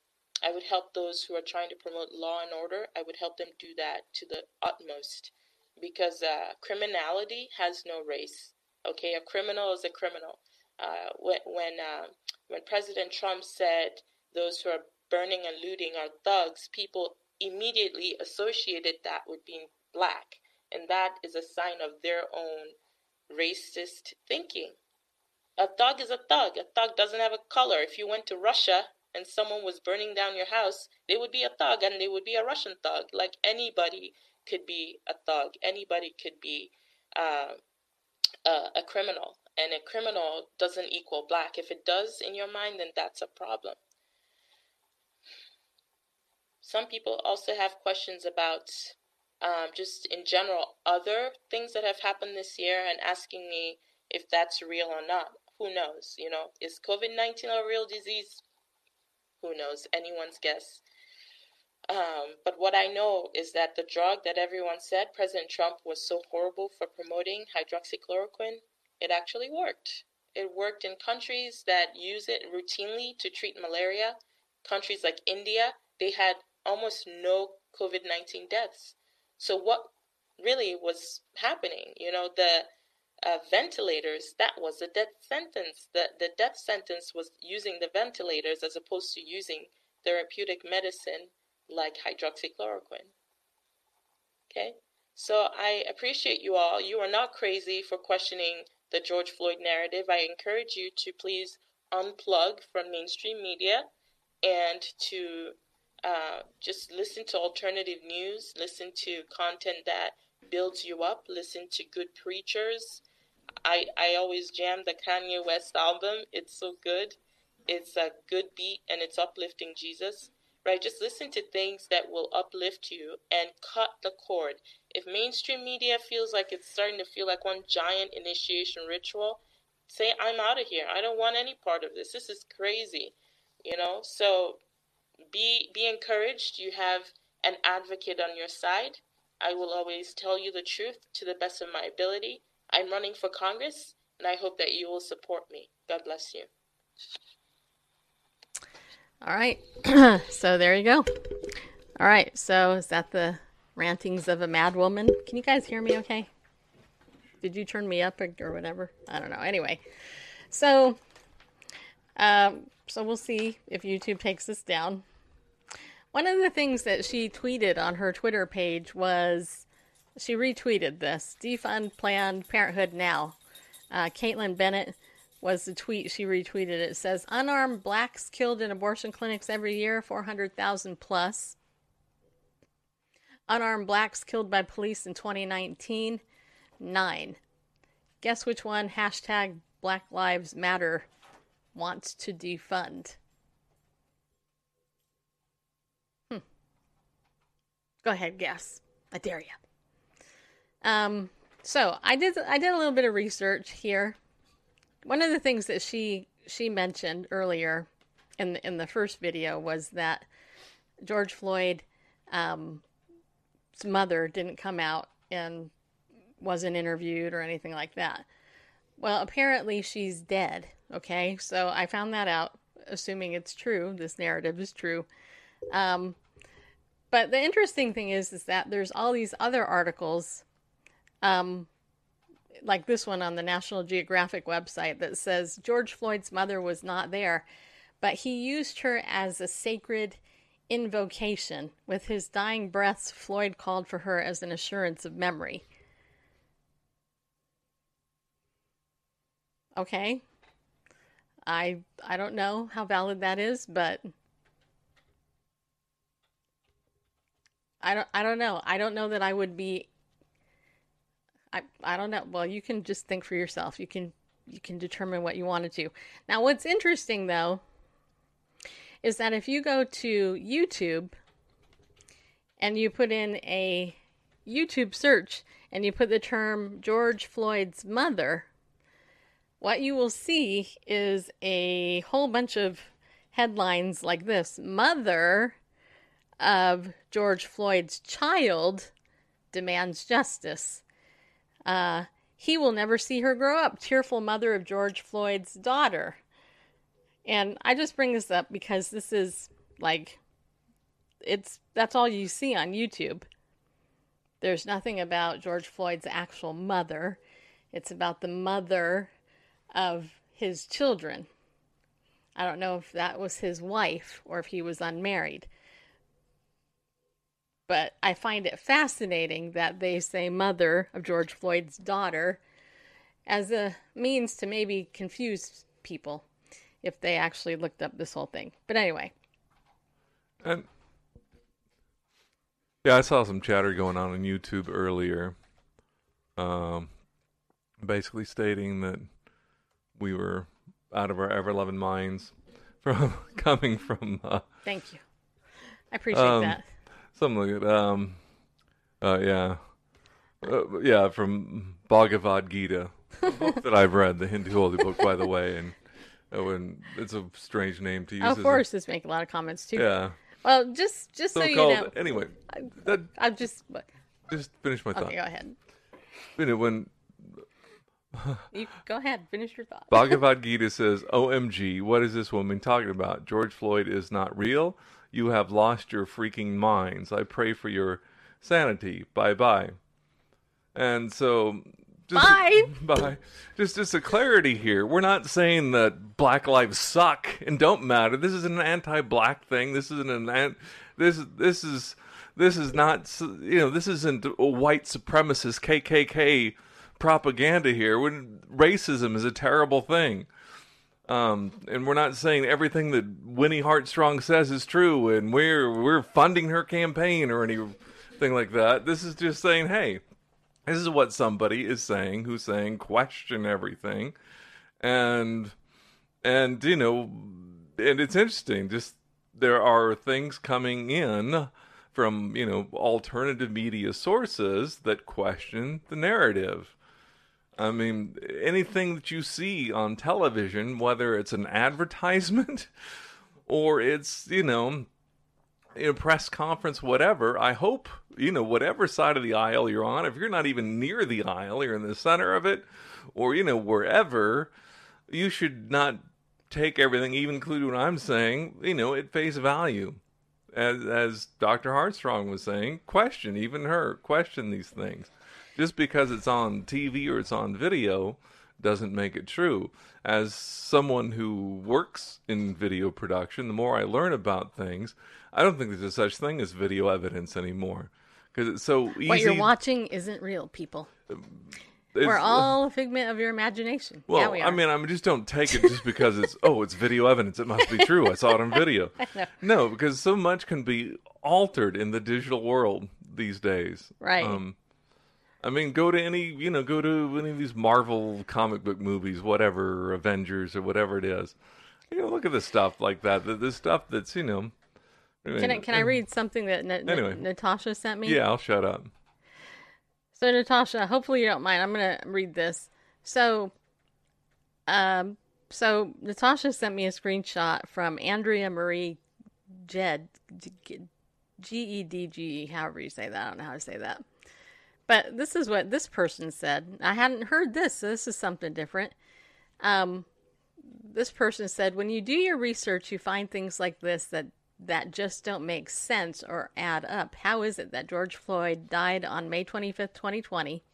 I would help those who are trying to promote law and order. I would help them do that to the utmost. Because uh, criminality has no race. Okay, a criminal is a criminal. Uh, when when, uh, when President Trump said those who are burning and looting are thugs, people immediately associated that with being black, and that is a sign of their own racist thinking. A thug is a thug. A thug doesn't have a color. If you went to Russia and someone was burning down your house, they would be a thug and they would be a Russian thug. Like anybody could be a thug. Anybody could be uh, a, a criminal. And a criminal doesn't equal black. If it does in your mind, then that's a problem. Some people also have questions about um, just in general other things that have happened this year and asking me if that's real or not. Who knows? You know, is COVID 19 a real disease? Who knows? Anyone's guess. Um, but what I know is that the drug that everyone said President Trump was so horrible for promoting, hydroxychloroquine, it actually worked. It worked in countries that use it routinely to treat malaria. Countries like India, they had almost no COVID 19 deaths. So, what really was happening? You know, the uh, ventilators, that was a death sentence. The, the death sentence was using the ventilators as opposed to using therapeutic medicine like hydroxychloroquine. Okay? So I appreciate you all. You are not crazy for questioning the George Floyd narrative. I encourage you to please unplug from mainstream media and to uh, just listen to alternative news, listen to content that builds you up, listen to good preachers. I, I always jam the Kanye West album. It's so good. It's a good beat and it's uplifting Jesus. Right? Just listen to things that will uplift you and cut the cord. If mainstream media feels like it's starting to feel like one giant initiation ritual, say, I'm out of here. I don't want any part of this. This is crazy. You know? So be be encouraged. You have an advocate on your side. I will always tell you the truth to the best of my ability. I'm running for Congress, and I hope that you will support me. God bless you. All right. [clears throat] so there you go. All right. So is that the rantings of a mad woman? Can you guys hear me okay? Did you turn me up or, or whatever? I don't know. Anyway, so um, so we'll see if YouTube takes this down. One of the things that she tweeted on her Twitter page was she retweeted this defund Planned Parenthood now. Uh, Kaitlin Bennett was the tweet she retweeted. It says unarmed blacks killed in abortion clinics every year, 400,000 plus. Unarmed blacks killed by police in 2019, nine. Guess which one? Hashtag Black Lives Matter wants to defund. Go ahead, guess. I dare you. Um, so I did I did a little bit of research here. One of the things that she she mentioned earlier in the, in the first video was that George Floyd um, mother didn't come out and wasn't interviewed or anything like that. Well, apparently she's dead. Okay, so I found that out, assuming it's true. This narrative is true. Um, but the interesting thing is, is that there's all these other articles, um, like this one on the National Geographic website that says George Floyd's mother was not there, but he used her as a sacred invocation. With his dying breaths, Floyd called for her as an assurance of memory. Okay. I I don't know how valid that is, but I don't I don't know. I don't know that I would be I I don't know. Well, you can just think for yourself. You can you can determine what you want to do. Now, what's interesting though is that if you go to YouTube and you put in a YouTube search and you put the term George Floyd's mother, what you will see is a whole bunch of headlines like this Mother of George Floyd's child demands justice. Uh, he will never see her grow up. Tearful mother of George Floyd's daughter. And I just bring this up because this is like, it's that's all you see on YouTube. There's nothing about George Floyd's actual mother. It's about the mother of his children. I don't know if that was his wife or if he was unmarried. But I find it fascinating that they say mother of George Floyd's daughter as a means to maybe confuse people if they actually looked up this whole thing. But anyway. And yeah, I saw some chatter going on on YouTube earlier, um, basically stating that we were out of our ever loving minds from [laughs] coming from. Uh, Thank you. I appreciate Um, that. Something like that. Um, uh, yeah, uh, yeah, from Bhagavad Gita, a book [laughs] that I've read, the Hindu holy book, by the way, and uh, when it's a strange name to use. Of course, this make a lot of comments too. yeah. Well, just just so, So you know, Anyway, that, I'm just just finish my thought. okay. Go ahead. You know, when [laughs] You go ahead. Finish your thought. Bhagavad Gita says, OMG, what is this woman talking about? George Floyd is not real. You have lost your freaking minds. I pray for your sanity. Bye bye. And so. Just, Bye. [laughs] Bye. Just, just a clarity here. We're not saying that black lives suck and don't matter. This is an anti-black thing. This isn't an, an this, this is, this is not, you know, this isn't a white supremacist KKK propaganda here. When racism is a terrible thing. Um, and we're not saying everything that Winnie Heartstrong says is true, and we're we're funding her campaign or anything like that. This is just saying, hey, this is what somebody is saying who's saying question everything, and and you know, and it's interesting. Just there are things coming in from you know alternative media sources that question the narrative. I mean, anything that you see on television, whether it's an [laughs] advertisement or it's, you know, a press conference, whatever. I hope you know whatever side of the aisle you're on. If you're not even near the aisle, you're in the center of it, or you know wherever. You should not take everything, even including what I'm saying, you know, at face value. As as Dr. Heartstrong was saying, question even her, question these things. Just because it's on TV or it's on video doesn't make it true. As someone who works in video production, the more I learn about things, I don't think there's a such thing as video evidence anymore because it's so easy. What you're watching isn't real, people. it's- We're all a figment of your imagination. Well, yeah, we are. I mean, I mean, just don't take it just because it's oh, it's video evidence. It must be true. I saw it on video. [laughs] No, because so much can be altered in the digital world these days. Right. Um, I mean, go to any you know, go to any of these Marvel comic book movies, whatever, Avengers or whatever it is. You know, look at the stuff like that. The, the stuff that's you know. can I can I read something that Na- Na- Anyway. Natasha sent me? Yeah, I'll shut up. So Natasha, hopefully you don't mind. I'm gonna read this. So, um, so Natasha sent me a screenshot from Andrea Marie Jed, G E D G E, however you say that. I don't know how to say that. But this is what this person said. I hadn't heard this, so this is something different. Um, this person said, when you do your research, you find things like this that that just don't make sense or add up. How is it that George Floyd died on May 25th, 2020?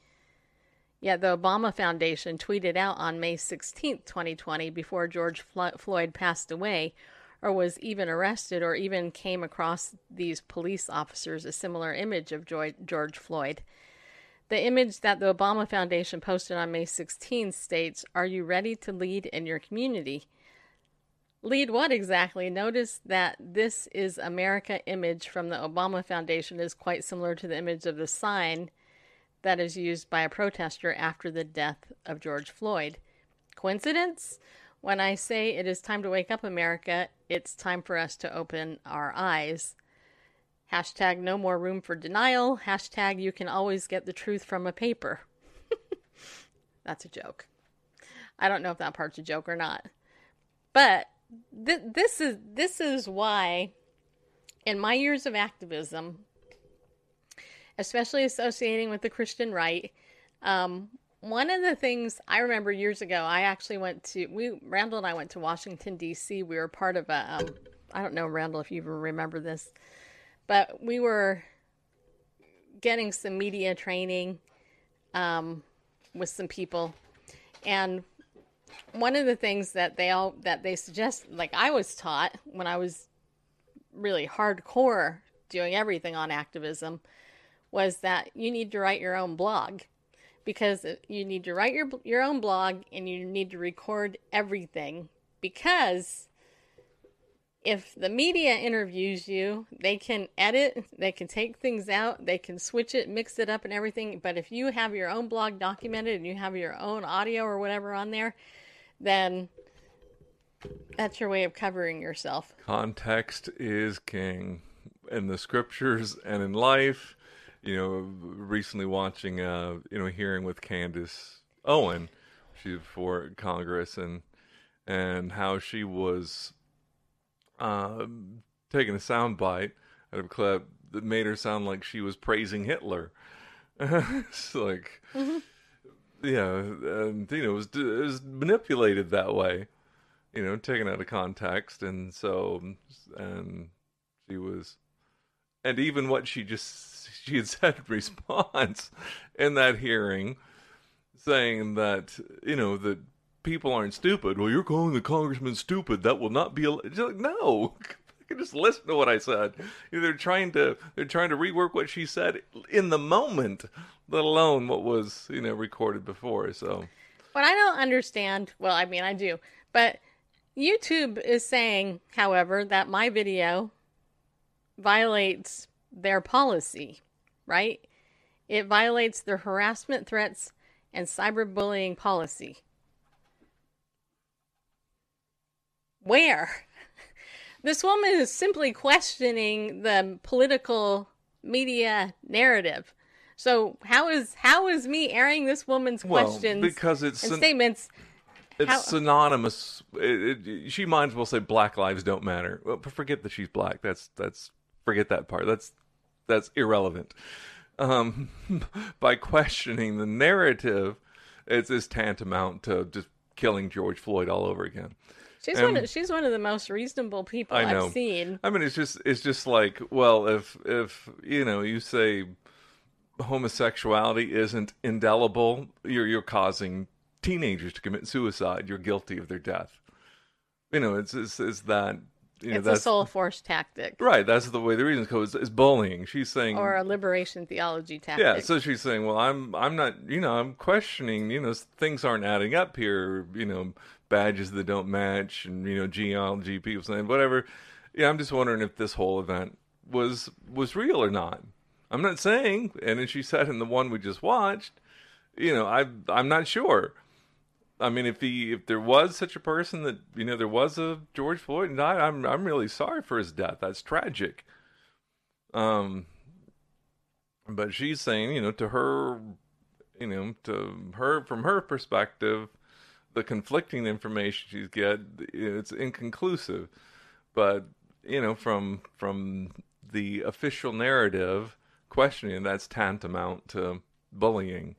Yet the Obama Foundation tweeted out on May 16th, 2020, before George Floyd passed away, or was even arrested, or even came across these police officers a similar image of George Floyd. The image that the Obama Foundation posted on May 16 states, Are you ready to lead in your community? Lead what exactly? Notice that this is America image from the Obama Foundation is quite similar to the image of the sign that is used by a protester after the death of George Floyd. Coincidence? When I say it is time to wake up, America, it's time for us to open our eyes. Hashtag no more room for denial. Hashtag you can always get the truth from a paper. [laughs] That's a joke. I don't know if that part's a joke or not. But th- this is this is why in my years of activism, especially associating with the Christian right, um, one of the things I remember years ago, I actually went to we Randall and I went to Washington D.C. We were part of a um, I don't know Randall if you remember this, but we were getting some media training um, with some people, and one of the things that they all that they suggest, like I was taught when I was really hardcore doing everything on activism, was that you need to write your own blog because you need to write your your own blog and you need to record everything because if the media interviews you, they can edit, they can take things out, they can switch it, mix it up and everything, but if you have your own blog documented and you have your own audio or whatever on there, then that's your way of covering yourself. Context is king in the scriptures and in life. You know, recently watching a you know hearing with Candace Owen, she for Congress, and and how she was uh, taking a sound bite out of a clip that made her sound like she was praising Hitler. [laughs] it's like, yeah, and you know, it was, it was manipulated that way you know, taken out of context, and so and she was, and even what she just she had [laughs] said in response in that hearing, saying that you know that people aren't stupid. Well, you're calling the congressman stupid. That will not be. al-" She's like, no. [laughs] Just listen to what I said. They're trying to they're trying to rework what she said in the moment, let alone what was you know recorded before. So What I don't understand, well, I mean, I do, but YouTube is saying, however, that my video violates their policy, right? It violates their harassment threats and cyberbullying policy. Where? [laughs] This woman is simply questioning the political media narrative. So how is how is me airing this woman's Well, questions because it's and an- statements It's How- synonymous. It, it, she might as well say Black Lives Don't Matter. Well, forget that she's black. That's that's forget that part. That's that's irrelevant. Um, [laughs] by questioning the narrative, it's is tantamount to just killing George Floyd all over again. She's Um, one. Of, she's one of the most reasonable people I know. I've seen. I mean, it's just it's just like, well, if if you know, you say homosexuality isn't indelible, you're you're causing teenagers to commit suicide. You're guilty of their death. You know, it's it's, it's that. You know, it's a soul force tactic right. That's the way the reason goes it's bullying. She's saying, or a liberation theology tactic. yeah. So she's saying, well, I'm I'm not. You know, I'm questioning. You know, things aren't adding up here. You know, badges that don't match, and you know, geology people saying whatever. Yeah, I'm just wondering if this whole event was was real or not. I'm not saying, and as she said in the one we just watched, you know, I I'm not sure. I mean, if he if there was such a person that you know there was a George Floyd and died, I'm I'm really sorry for his death. That's tragic. Um, but she's saying, you know, to her, you know, to her from her perspective, the conflicting information she's get, it's inconclusive. But you know, from from the official narrative, questioning that's tantamount to bullying.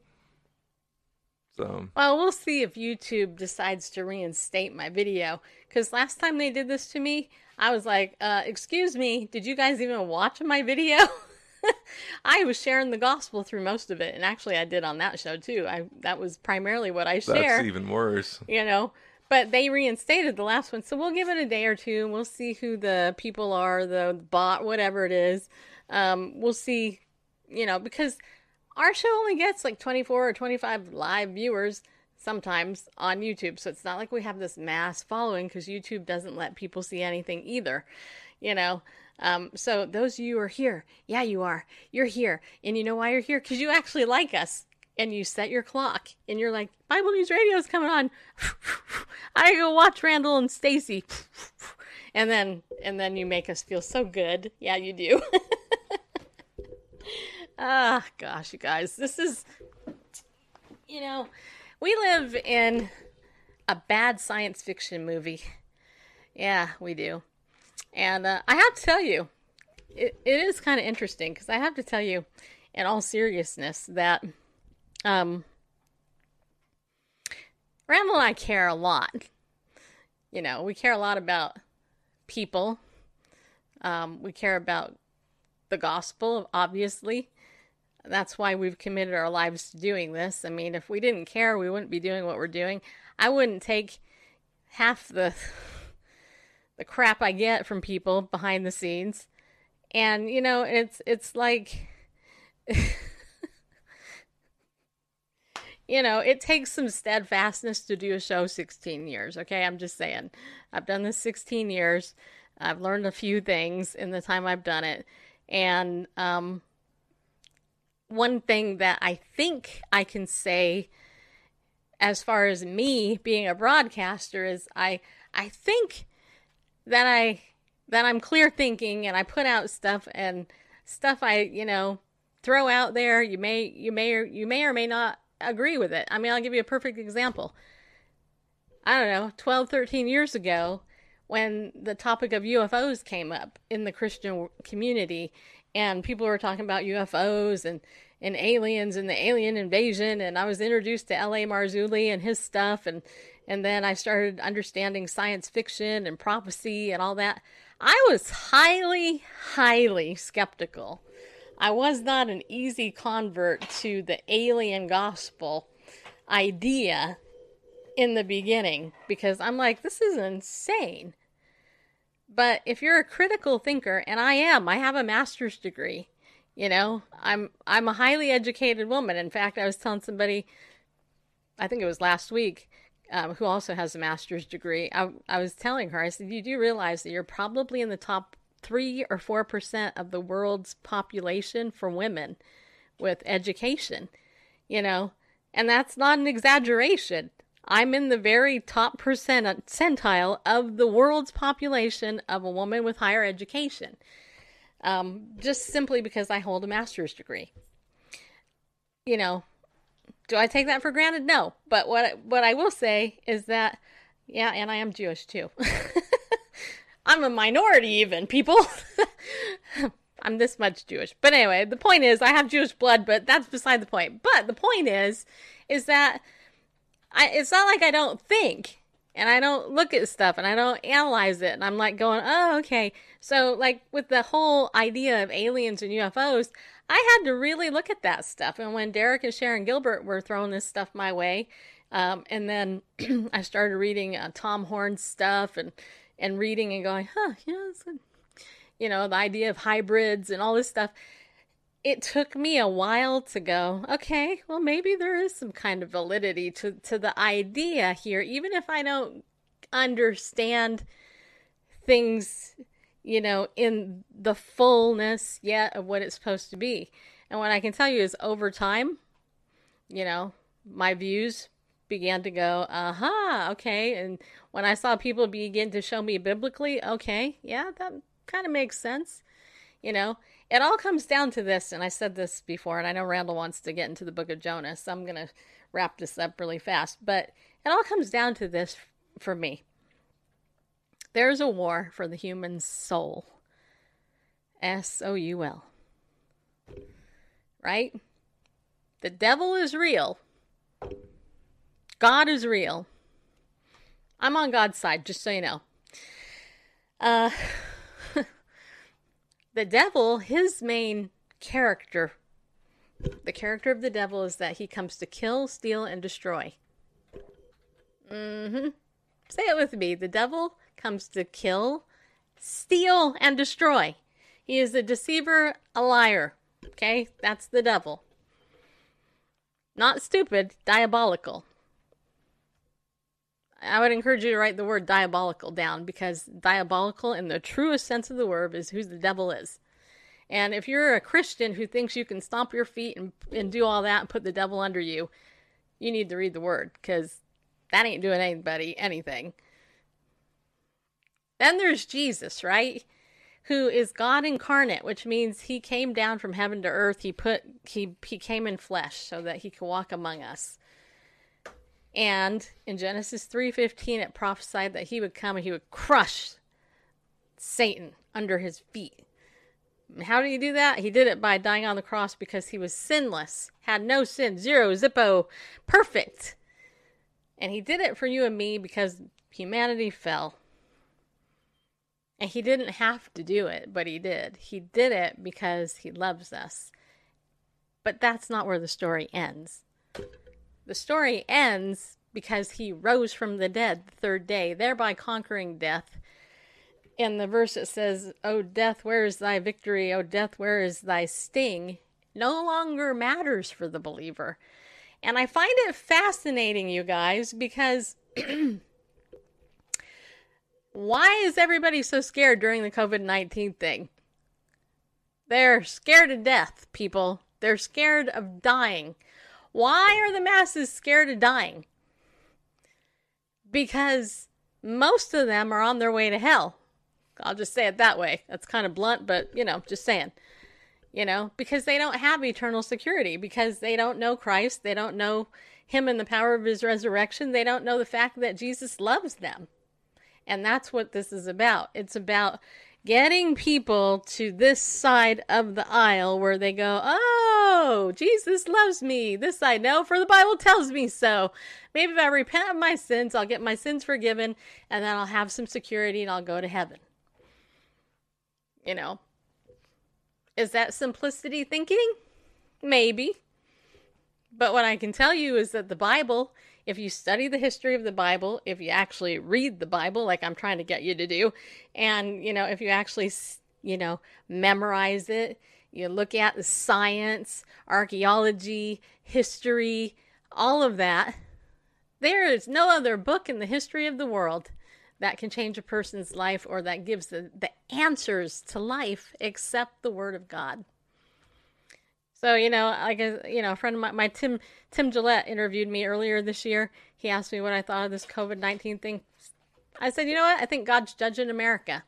So Well, we'll see if YouTube decides to reinstate my video. Because last time they did this to me, I was like, uh, excuse me, did you guys even watch my video? [laughs] [laughs] I was sharing the gospel through most of it. And actually, I did on that show too. I That was primarily what I share. that's even worse. you know. But they reinstated the last one, so we'll give it a day or two, and we'll see who the people are, the bot, whatever it is. Um, we'll see, you know, because our show only gets like 24 or 25 live viewers sometimes on YouTube, so it's not like we have this mass following because YouTube doesn't let people see anything either, you know. Um, so those of you are here, yeah, you are. You're here, and you know why you're here? Because you actually like us. And you set your clock. And you're like bible news radio is coming on. [laughs] I go watch randall and stacy. [laughs] And then and then you make us feel so good. Yeah you do. [laughs] Ah gosh you guys. This is you know we live in a bad science fiction movie. Yeah we do and uh, i have to tell you it, it is kind of interesting because i have to tell you in all seriousness that um, Randall and I care a lot. You know, we care a lot about people. Um, we care about the gospel, obviously. That's why we've committed our lives to doing this. I mean, if we didn't care, we wouldn't be doing what we're doing. I wouldn't take half the the crap I get from people behind the scenes. And you know, it's it's like [laughs] you know, it takes some steadfastness to do a show 16 years. Okay, I'm just saying. I've done this 16 years. I've learned a few things in the time I've done it. And um, one thing that I think I can say as far as me being a broadcaster is I I think that I that I'm clear thinking and I put out stuff and stuff I, you know, throw out there, you may you may or you may or may not agree with it. I mean, I'll give you a perfect example. I don't know, 12, 13 years ago, when the topic of UFOs came up in the Christian community, and people were talking about UFOs and, and aliens and the alien invasion, and I was introduced to L.A. Marzulli and his stuff, and, and then I started understanding science fiction and prophecy and all that. I was highly, highly skeptical. I was not an easy convert to the alien gospel idea in the beginning because I'm like, this is insane. But if you're a critical thinker, and I am, I have a master's degree. You know, I'm I'm a highly educated woman. In fact, I was telling somebody, I think it was last week, um, who also has a master's degree. I, I was telling her, I said, you do realize that you're probably in the top three or four percent of the world's population for women with education. You know, and that's not an exaggeration. I'm in the very top percent centile of the world's population of a woman with higher education. Um, just simply because I hold a master's degree. You know, do I take that for granted? No. But what what I will say is that, yeah, and I am Jewish too. [laughs] I'm a minority, even people. [laughs] I'm this much Jewish. But anyway, the point is, I have Jewish blood, but that's beside the point. But the point is, is that I, it's not like I don't think and I don't look at stuff and I don't analyze it. And I'm like going, oh, okay. So, like, with the whole idea of aliens and UFOs, I had to really look at that stuff. And when Derek and Sharon Gilbert were throwing this stuff my way, um, and then [clears throat] I started reading uh, Tom Horn's stuff and, and reading and going, huh, yeah, you know, the idea of hybrids and all this stuff. It took me a while to go, okay, well, maybe there is some kind of validity to, to the idea here, even if I don't understand things, you know, in the fullness yet of what it's supposed to be. And what I can tell you is over time, you know, my views began to go, aha, okay. And when I saw people begin to show me biblically, okay, yeah, that kind of makes sense. You know, it all comes down to this, and I said this before, and I know Randall wants to get into the book of Jonah, so I'm going to wrap this up really fast. But it all comes down to this for me there's a war for the human soul. S O U L. Right? The devil is real. God is real. I'm on God's side, just so you know. Uh, [laughs] the devil, his main character, the character of the devil is that he comes to kill, steal, and destroy. Mm-hmm. Say it with me. The devil comes to kill, steal, and destroy. He is a deceiver, a liar. Okay? That's the devil. Not stupid, diabolical. I would encourage you to write the word diabolical down because diabolical, in the truest sense of the word, is who the devil is. And if you're a Christian who thinks you can stomp your feet and, and do all that and put the devil under you, you need to read the word because that ain't doing anybody anything. Then there's Jesus, right? Who is God incarnate, which means he came down from heaven to earth. He put he he came in flesh so that he could walk among us. And in Genesis 3:15 it prophesied that he would come and he would crush Satan under his feet. How did he do that? He did it by dying on the cross because he was sinless, had no sin, zero, zippo, perfect. And he did it for you and me because humanity fell. And he didn't have to do it, but he did. He did it because he loves us. But that's not where the story ends. The story ends because he rose from the dead the third day, thereby conquering death. In the verse it says, O death, where is thy victory? O death, where is thy sting? No longer matters for the believer. And I find it fascinating, you guys, because [clears throat] why is everybody so scared during the COVID 19 thing? They're scared to death, people. They're scared of dying. Why are the masses scared of dying? Because most of them are on their way to hell. I'll just say it that way. That's kind of blunt, but you know, just saying. You know, because they don't have eternal security, because they don't know Christ, they don't know Him and the power of His resurrection, they don't know the fact that Jesus loves them. And that's what this is about. It's about getting people to this side of the aisle where they go, Oh, Jesus loves me. This I know, for the Bible tells me so. Maybe if I repent of my sins, I'll get my sins forgiven, and then I'll have some security and I'll go to heaven. You know, is that simplicity thinking? Maybe. But what I can tell you is that the Bible if you study the history of the Bible, if you actually read the Bible, like I'm trying to get you to do, and, you know, if you actually, you know, memorize it, you look at the science, archaeology, history, all of that, there is no other book in the history of the world that can change a person's life or that gives the, the answers to life except the Word of God. So you know, like a you know, a friend of my, my Tim Tim Gillette interviewed me earlier this year. He asked me what I thought of this COVID nineteen thing. I said, you know what? I think God's judging America.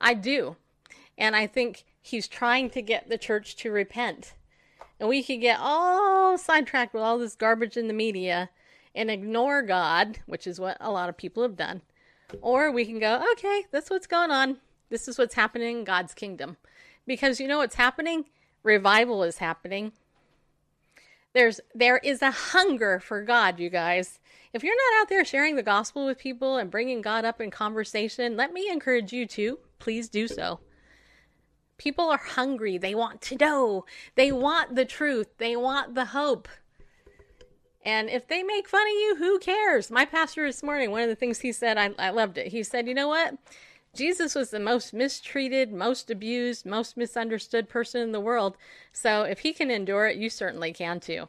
I do, and I think He's trying to get the church to repent. And we could get all sidetracked with all this garbage in the media and ignore God, which is what a lot of people have done. Or we can go, okay, that's what's going on. This is what's happening in God's kingdom. Because you know what's happening? Revival is happening. There's there is a hunger for God, you guys. If you're not out there sharing the gospel with people and bringing God up in conversation, let me encourage you to. Please do so. People are hungry. They want to know. They want the truth. They want the hope. And if they make fun of you, who cares? My pastor this morning, one of the things he said, I, I loved it. He said, You know what? Jesus was the most mistreated, most abused, most misunderstood person in the world. So if he can endure it, you certainly can too.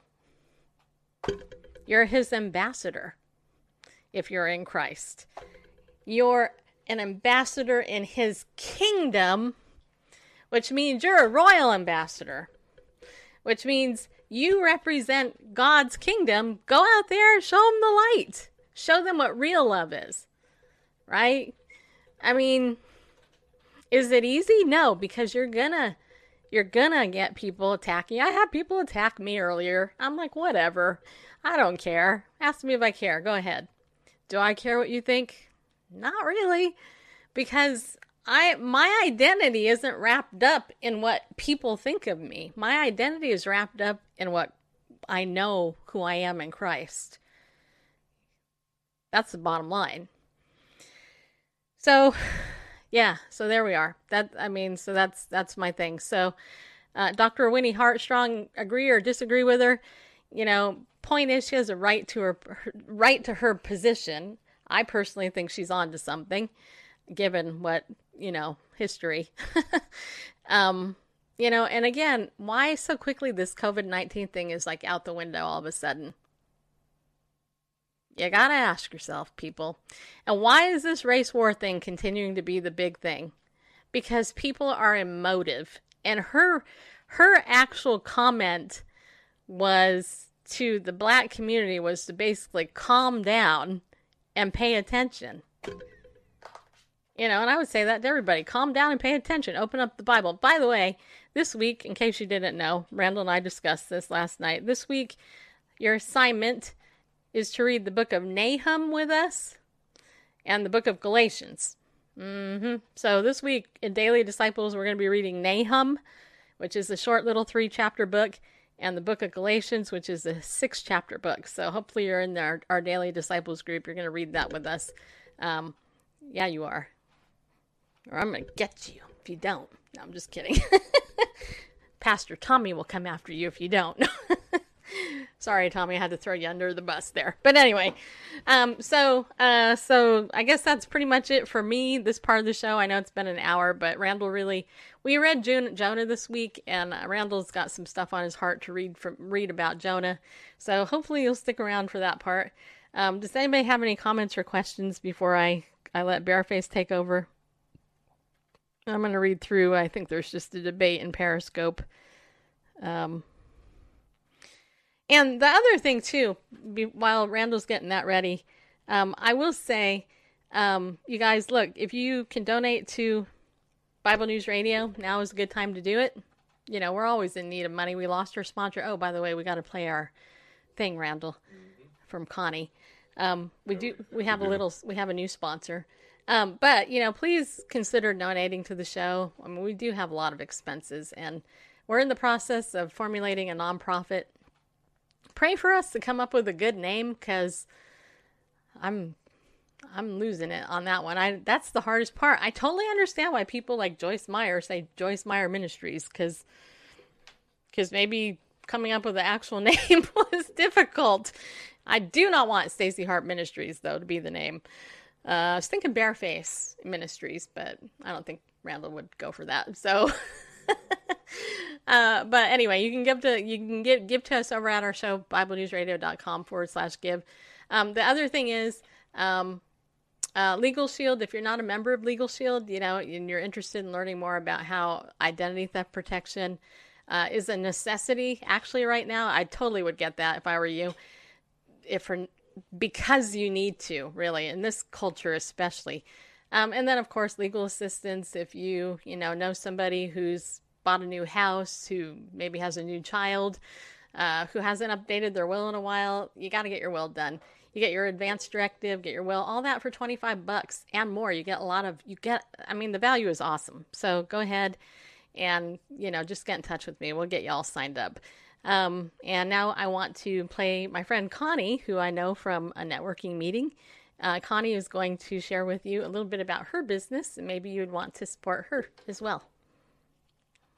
You're his ambassador if you're in Christ. You're an ambassador in his kingdom, which means you're a royal ambassador, which means you represent God's kingdom. Go out there show them the light, show them what real love is, right? I mean, is it easy? No, because you're gonna you're gonna get people attacking. I had people attack me earlier. I'm like, whatever. I don't care. Ask me if I care. Go ahead. Do I care what you think? Not really. Because I my identity isn't wrapped up in what people think of me. My identity is wrapped up in what I know who I am in Christ. That's the bottom line. So, [sighs] yeah, so there we are. That I mean, so that's that's my thing. So, uh, Dr. Winnie Heartstrong, agree or disagree with her? You know, point is she has a right to her, her right to her position. I personally think she's on to something, given what you know history. [laughs] um, you know, and again, why so quickly this COVID nineteen thing is like out the window all of a sudden? You gotta ask yourself, people. And why is this race war thing continuing to be the big thing? Because people are emotive. And her her actual comment was to the black community was to basically calm down and pay attention. You know, and I would say that to everybody calm down and pay attention. Open up the Bible. By the way, this week, in case you didn't know, Randall and I discussed this last night. This week, your assignment is to read the book of Nahum with us and the book of Galatians. Mm-hmm. So this week in Daily Disciples, we're going to be reading Nahum, which is a short little three chapter book, and the book of Galatians, which is a six chapter book. So hopefully you're in our, our Daily Disciples group. You're going to read that with us. Um, yeah, you are. Or I'm going to get you if you don't. No, I'm just kidding. [laughs] Pastor Tommy will come after you if you don't. [laughs] [laughs] Sorry, Tommy, I had to throw you under the bus there. But anyway, um, so uh, so I guess that's pretty much it for me. This part of the show. I know it's been an hour, but Randall really we read June, Jonah this week, and uh, Randall's got some stuff on his heart to read from read about Jonah. So hopefully you'll stick around for that part. Um, does anybody have any comments or questions before I I let Bareface take over? I'm going to read through. I think there's just a debate in Periscope. Um, and the other thing too, be, while Randall's getting that ready, um, I will say, um, you guys, look, if you can donate to Bible News Radio, now is a good time to do it. You know, we're always in need of money. We lost our sponsor. Oh, by the way, we got to play our thing, Randall, from Connie. Um, we do. We have a little. We have a new sponsor. Um, but you know, please consider donating to the show. I mean, we do have a lot of expenses, and we're in the process of formulating a nonprofit pray for us to come up with a good name because I'm I'm losing it on that one. I that's the hardest part. I totally understand why people like Joyce Meyer say Joyce Meyer Ministries because because maybe coming up with the actual [laughs] name [laughs] was difficult. I do not want Stacy Harp Ministries though to be the name. Uh, I was thinking Bareface Ministries, but I don't think Randall would go for that. So. [laughs] [laughs] uh, but anyway, you can give to you can give give to us over at our show BibleNewsRadio.com forward slash give. Um, the other thing is um, uh, Legal Shield. If you're not a member of Legal Shield, you know, and you're interested in learning more about how identity theft protection uh, is a necessity. Actually, right now, I totally would get that if I were you. If for because you need to really in this culture especially. Um, and then, of course, legal assistance if you, you know, know somebody who's bought a new house, who maybe has a new child, uh, who hasn't updated their will in a while. You got to get your will done. You get your advance directive, get your will, all that for 25 bucks and more. You get a lot of, you get, I mean, the value is awesome. So go ahead and you know just get in touch with me. We'll get you all signed up. Um, and now I want to play my friend Connie, who I know from a networking meeting. Uh, Connie is going to share with you a little bit about her business, and maybe you would want to support her as well.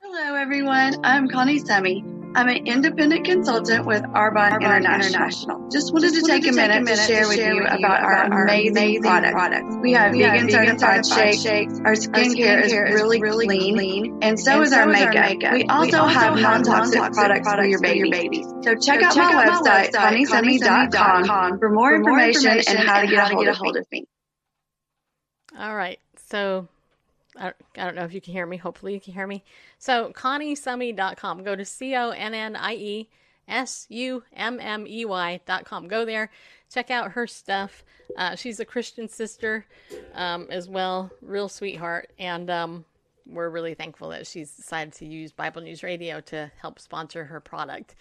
Hello, everyone. I'm Connie Summey. I'm an independent consultant with Arbonne, International. International. Just wanted to take, a, minute to share with you about our amazing products. We have vegan certified shakes. Our skincare is really, really clean, and so is our makeup. We also have non-toxic products for your babies. So check out my website, conniesummey.com, for more information and how to get a hold of me. All right. So I don't, know if you can hear me. Hopefully you can hear me. So conniesummey.com. Go to C O N N I E S U M M E Y.com. Go there. Check out her stuff. Uh, she's a Christian sister um, as well. Real sweetheart. And um, we're really thankful that she's decided to use Bible News Radio to help sponsor her product.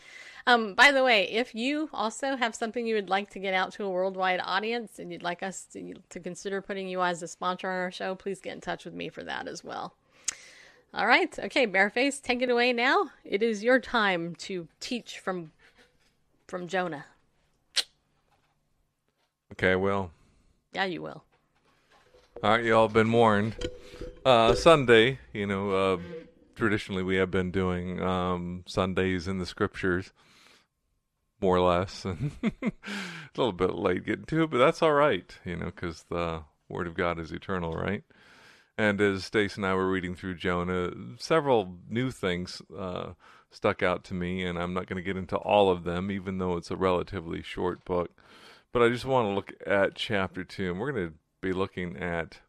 Um, by the way, if you also have something you would like to get out to a worldwide audience and you'd like us to, to consider putting you as a sponsor on our show, please get in touch with me for that as well. All right. Okay, Bareface, take it away now. It is your time to teach from from Jonah. Okay, well, Yeah, you will. all right, y'all been warned. Uh, Sunday, you know, uh, traditionally we have been doing um, Sundays in the scriptures, more or less, and [laughs] a little bit late getting to it, but that's all right, you know, because the Word of God is eternal, right? And as Stace and I were reading through Jonah, several new things uh, stuck out to me, and I'm not going to get into all of them, even though it's a relatively short book. But I just want to look at chapter two, and we're going to be looking at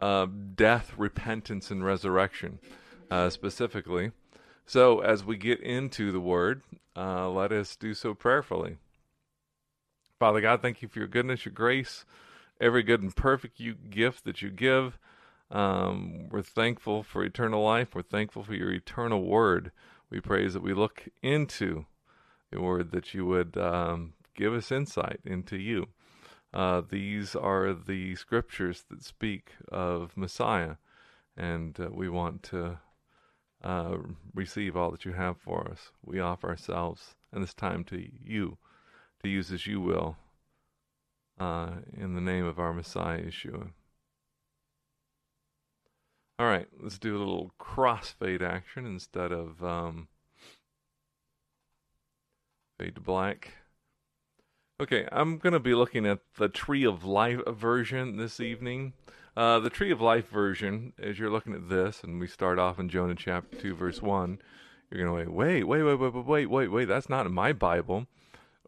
uh, death, repentance, and resurrection uh, specifically. So, as we get into the word, uh, let us do so prayerfully. Father God, thank you for your goodness, your grace, every good and perfect you, gift that you give. Um, we're thankful for eternal life. We're thankful for your eternal word. We praise that we look into your word that you would um, give us insight into you. Uh, these are the scriptures that speak of Messiah, and uh, we want to uh, receive all that you have for us. We offer ourselves and this time to you, to use as you will, uh, in the name of our Messiah, Yeshua. All right, let's do a little crossfade action instead of um, fade to black. Okay, I'm going to be looking at the Tree of Life version this evening. Uh, the Tree of Life version, as you're looking at this, and we start off in Jonah chapter 2, verse 1, you're going to wait, wait, wait, wait, wait, wait, wait, wait, that's not in my Bible.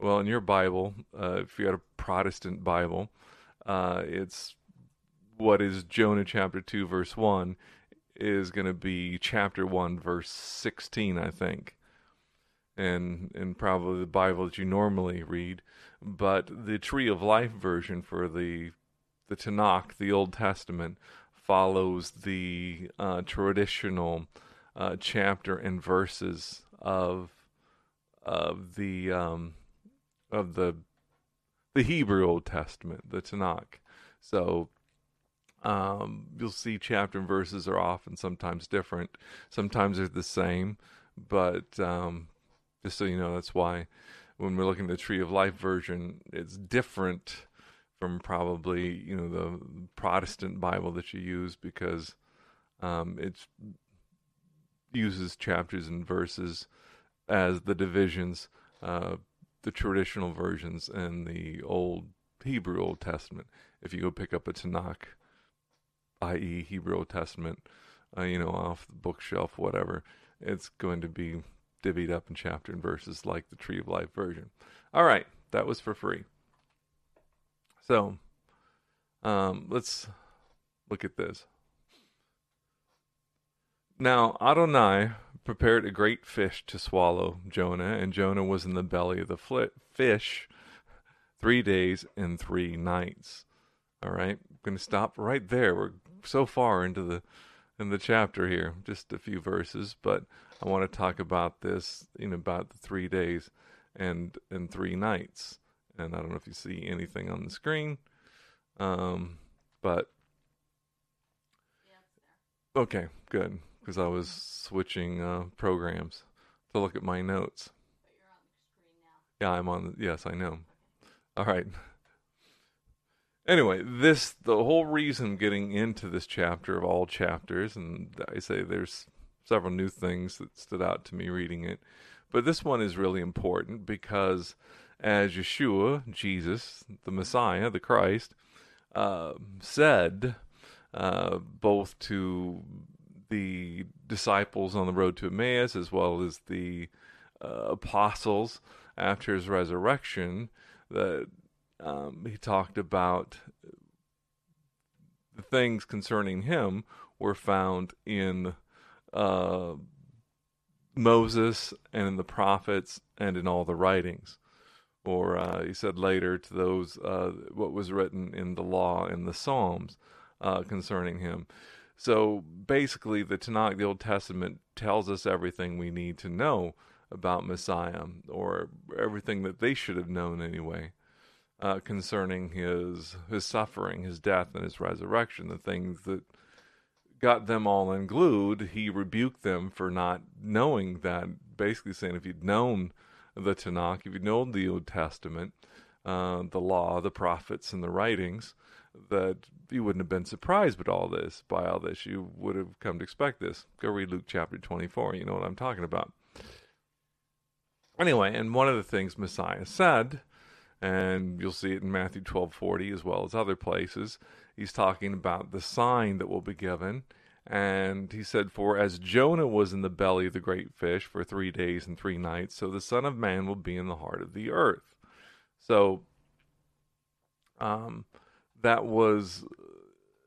Well, in your Bible, uh, if you got a Protestant Bible, uh, it's what is Jonah chapter 2, verse 1, is going to be chapter 1, verse 16, I think. And, and probably the Bible that you normally read but the Tree of Life version for the the Tanakh, the Old Testament, follows the uh, traditional uh, chapter and verses of of the um, of the the Hebrew Old Testament, the Tanakh. So um, you'll see chapter and verses are often sometimes different, sometimes they're the same, but um, just so you know, that's why when we're looking at the Tree of Life version, it's different from probably you know the Protestant Bible that you use because um, it uses chapters and verses as the divisions, uh, the traditional versions and the old Hebrew Old Testament. If you go pick up a Tanakh, i.e., Hebrew Old Testament, uh, you know, off the bookshelf, whatever, it's going to be divvied up in chapter and verses like the Tree of Life version. All right, that was for free. So, um, let's look at this. Now, Adonai prepared a great fish to swallow Jonah, and Jonah was in the belly of the fish three days and three nights. All right, I'm going to stop right there. We're so far into the in the chapter here, just a few verses, but I want to talk about this in about the three days and and three nights. And I don't know if you see anything on the screen, um, but okay, good, because I was switching uh, programs to look at my notes. Yeah, I'm on. The, yes, I know. All right. Anyway, this the whole reason getting into this chapter of all chapters, and I say there's several new things that stood out to me reading it, but this one is really important because as Yeshua, Jesus, the Messiah, the Christ, uh, said uh, both to the disciples on the road to Emmaus as well as the uh, apostles after his resurrection that um, he talked about the things concerning him were found in uh, Moses and in the prophets and in all the writings. Or uh, he said later to those uh, what was written in the law and the Psalms uh, concerning him. So basically, the Tanakh, the Old Testament, tells us everything we need to know about Messiah, or everything that they should have known anyway, uh, concerning his his suffering, his death, and his resurrection. The things that got them all unglued, he rebuked them for not knowing that. Basically, saying if you'd known the Tanakh, if you'd known the Old Testament, uh, the law, the prophets, and the writings, that you wouldn't have been surprised by all this. By all this, you would have come to expect this. Go read Luke chapter twenty-four. You know what I'm talking about. Anyway, and one of the things Messiah said, and you'll see it in Matthew 12:40 as well as other places, he's talking about the sign that will be given. And he said, For as Jonah was in the belly of the great fish for three days and three nights, so the Son of Man will be in the heart of the earth. So, um, that was,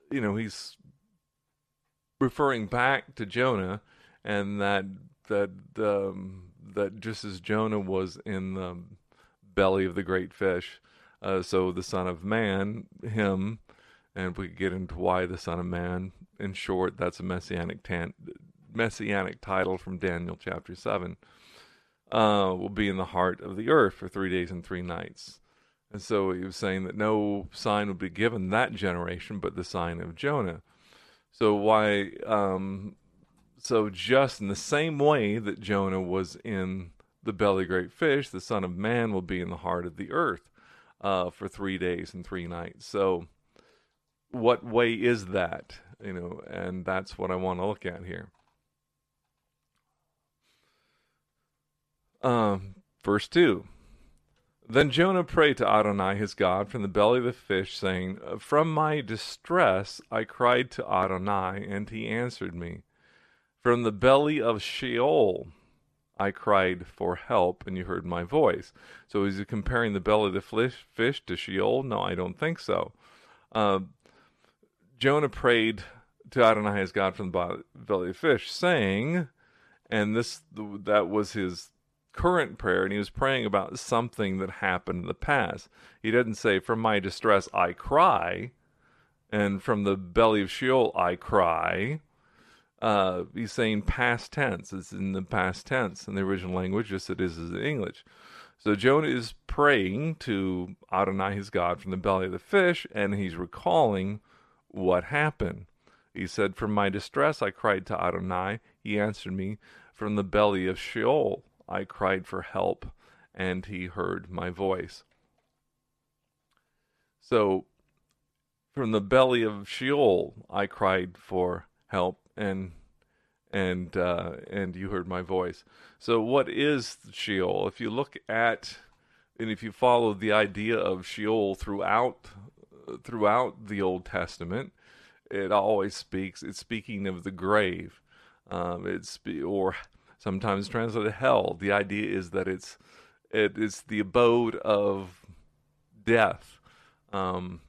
you know, he's referring back to Jonah, and that that um, that just as Jonah was in the belly of the great fish, uh, so the Son of Man, him, and we get into why the Son of Man. In short, that's a messianic tan- messianic title from Daniel chapter seven. Uh, will be in the heart of the earth for three days and three nights. And so he was saying that no sign would be given that generation but the sign of Jonah. So why um, so just in the same way that Jonah was in the belly great fish, the Son of Man will be in the heart of the earth uh, for three days and three nights. So what way is that? You know, and that's what I want to look at here. Um, verse 2 Then Jonah prayed to Adonai his God from the belly of the fish, saying, From my distress I cried to Adonai, and he answered me. From the belly of Sheol I cried for help, and you heard my voice. So is he comparing the belly of the fish, to Sheol? No, I don't think so. Uh, Jonah prayed to Adonai his God from the belly of the fish, saying, and this that was his current prayer, and he was praying about something that happened in the past. He didn't say, From my distress I cry, and from the belly of Sheol I cry. Uh, he's saying past tense. It's in the past tense in the original language, just as it is in English. So Jonah is praying to Adonai, his God, from the belly of the fish, and he's recalling what happened. He said, From my distress I cried to Adonai. He answered me. From the belly of Sheol I cried for help, and he heard my voice. So, from the belly of Sheol I cried for help, and and uh, and you heard my voice. So, what is Sheol? If you look at and if you follow the idea of Sheol throughout throughout the Old Testament, it always speaks. It's speaking of the grave. Um, it's or sometimes translated hell. The idea is that it's it is the abode of death. Um,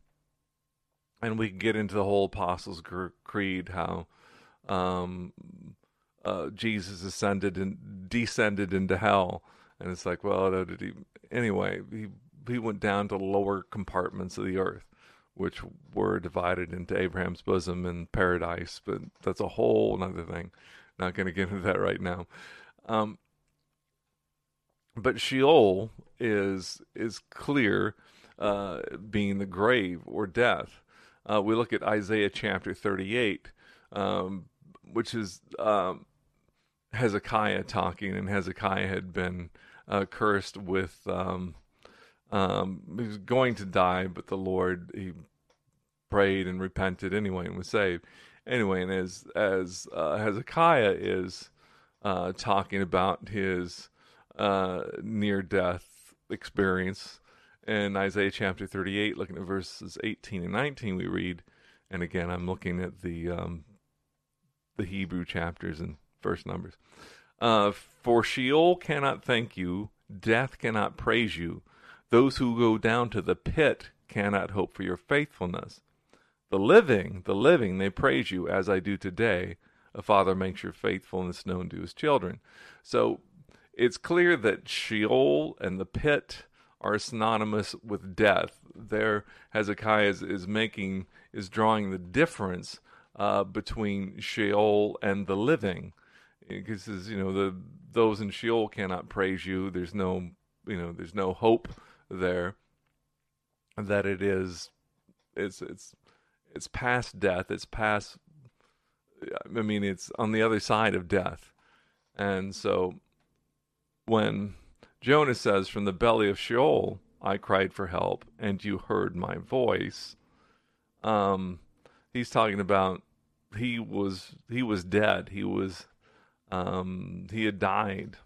and we can get into the whole Apostles' Creed, how um, uh, Jesus ascended and descended into hell, and it's like, well, did he? Anyway, he he went down to lower compartments of the earth, which were divided into Abraham's bosom and paradise. But that's a whole other thing. Not going to get into that right now. Um, but Sheol is is clear, uh, being the grave or death. Uh, we look at Isaiah chapter 38. Um, which is um, Hezekiah talking, and Hezekiah had been uh, cursed with. Um, um, he was going to die, but the Lord he prayed and repented anyway and was saved. Anyway, and as as uh, Hezekiah is uh, talking about his uh, near death experience in Isaiah chapter 38, looking at verses 18 and 19, we read, and again, I'm looking at the um, the Hebrew chapters and verse numbers. Uh, For Sheol cannot thank you, death cannot praise you. Those who go down to the pit cannot hope for your faithfulness. The living, the living, they praise you as I do today. A father makes your faithfulness known to his children. So it's clear that Sheol and the pit are synonymous with death. There, Hezekiah is, is making, is drawing the difference uh, between Sheol and the living. Because you know the those in Sheol cannot praise you. There's no you know there's no hope there. That it is, it's it's it's past death. It's past. I mean, it's on the other side of death, and so when Jonah says, "From the belly of Sheol I cried for help, and you heard my voice," um, he's talking about he was he was dead. He was um, he had died.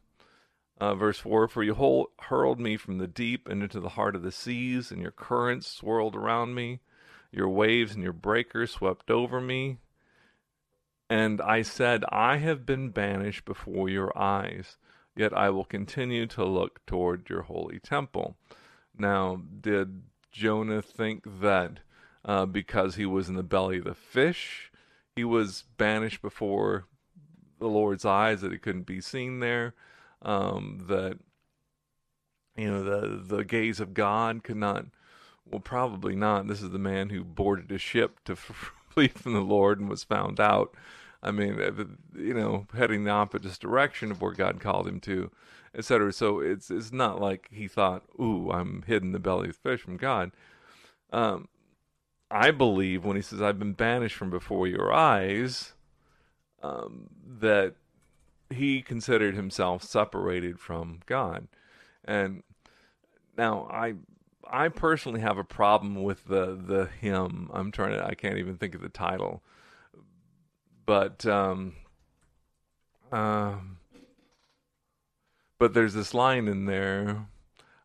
Uh, verse 4 For you hurled me from the deep and into the heart of the seas, and your currents swirled around me. Your waves and your breakers swept over me. And I said, I have been banished before your eyes, yet I will continue to look toward your holy temple. Now, did Jonah think that uh, because he was in the belly of the fish, he was banished before the Lord's eyes, that he couldn't be seen there? um, that you know the the gaze of God could not. Well, probably not. This is the man who boarded a ship to [laughs] flee from the Lord and was found out. I mean, you know, heading the opposite direction of where God called him to, etc. So it's it's not like he thought, "Ooh, I'm hidden the belly of the fish from God." Um, I believe when he says, "I've been banished from before your eyes," um, that he considered himself separated from God. And now I I personally have a problem with the the hymn. I'm trying to I can't even think of the title. But um uh, but there's this line in there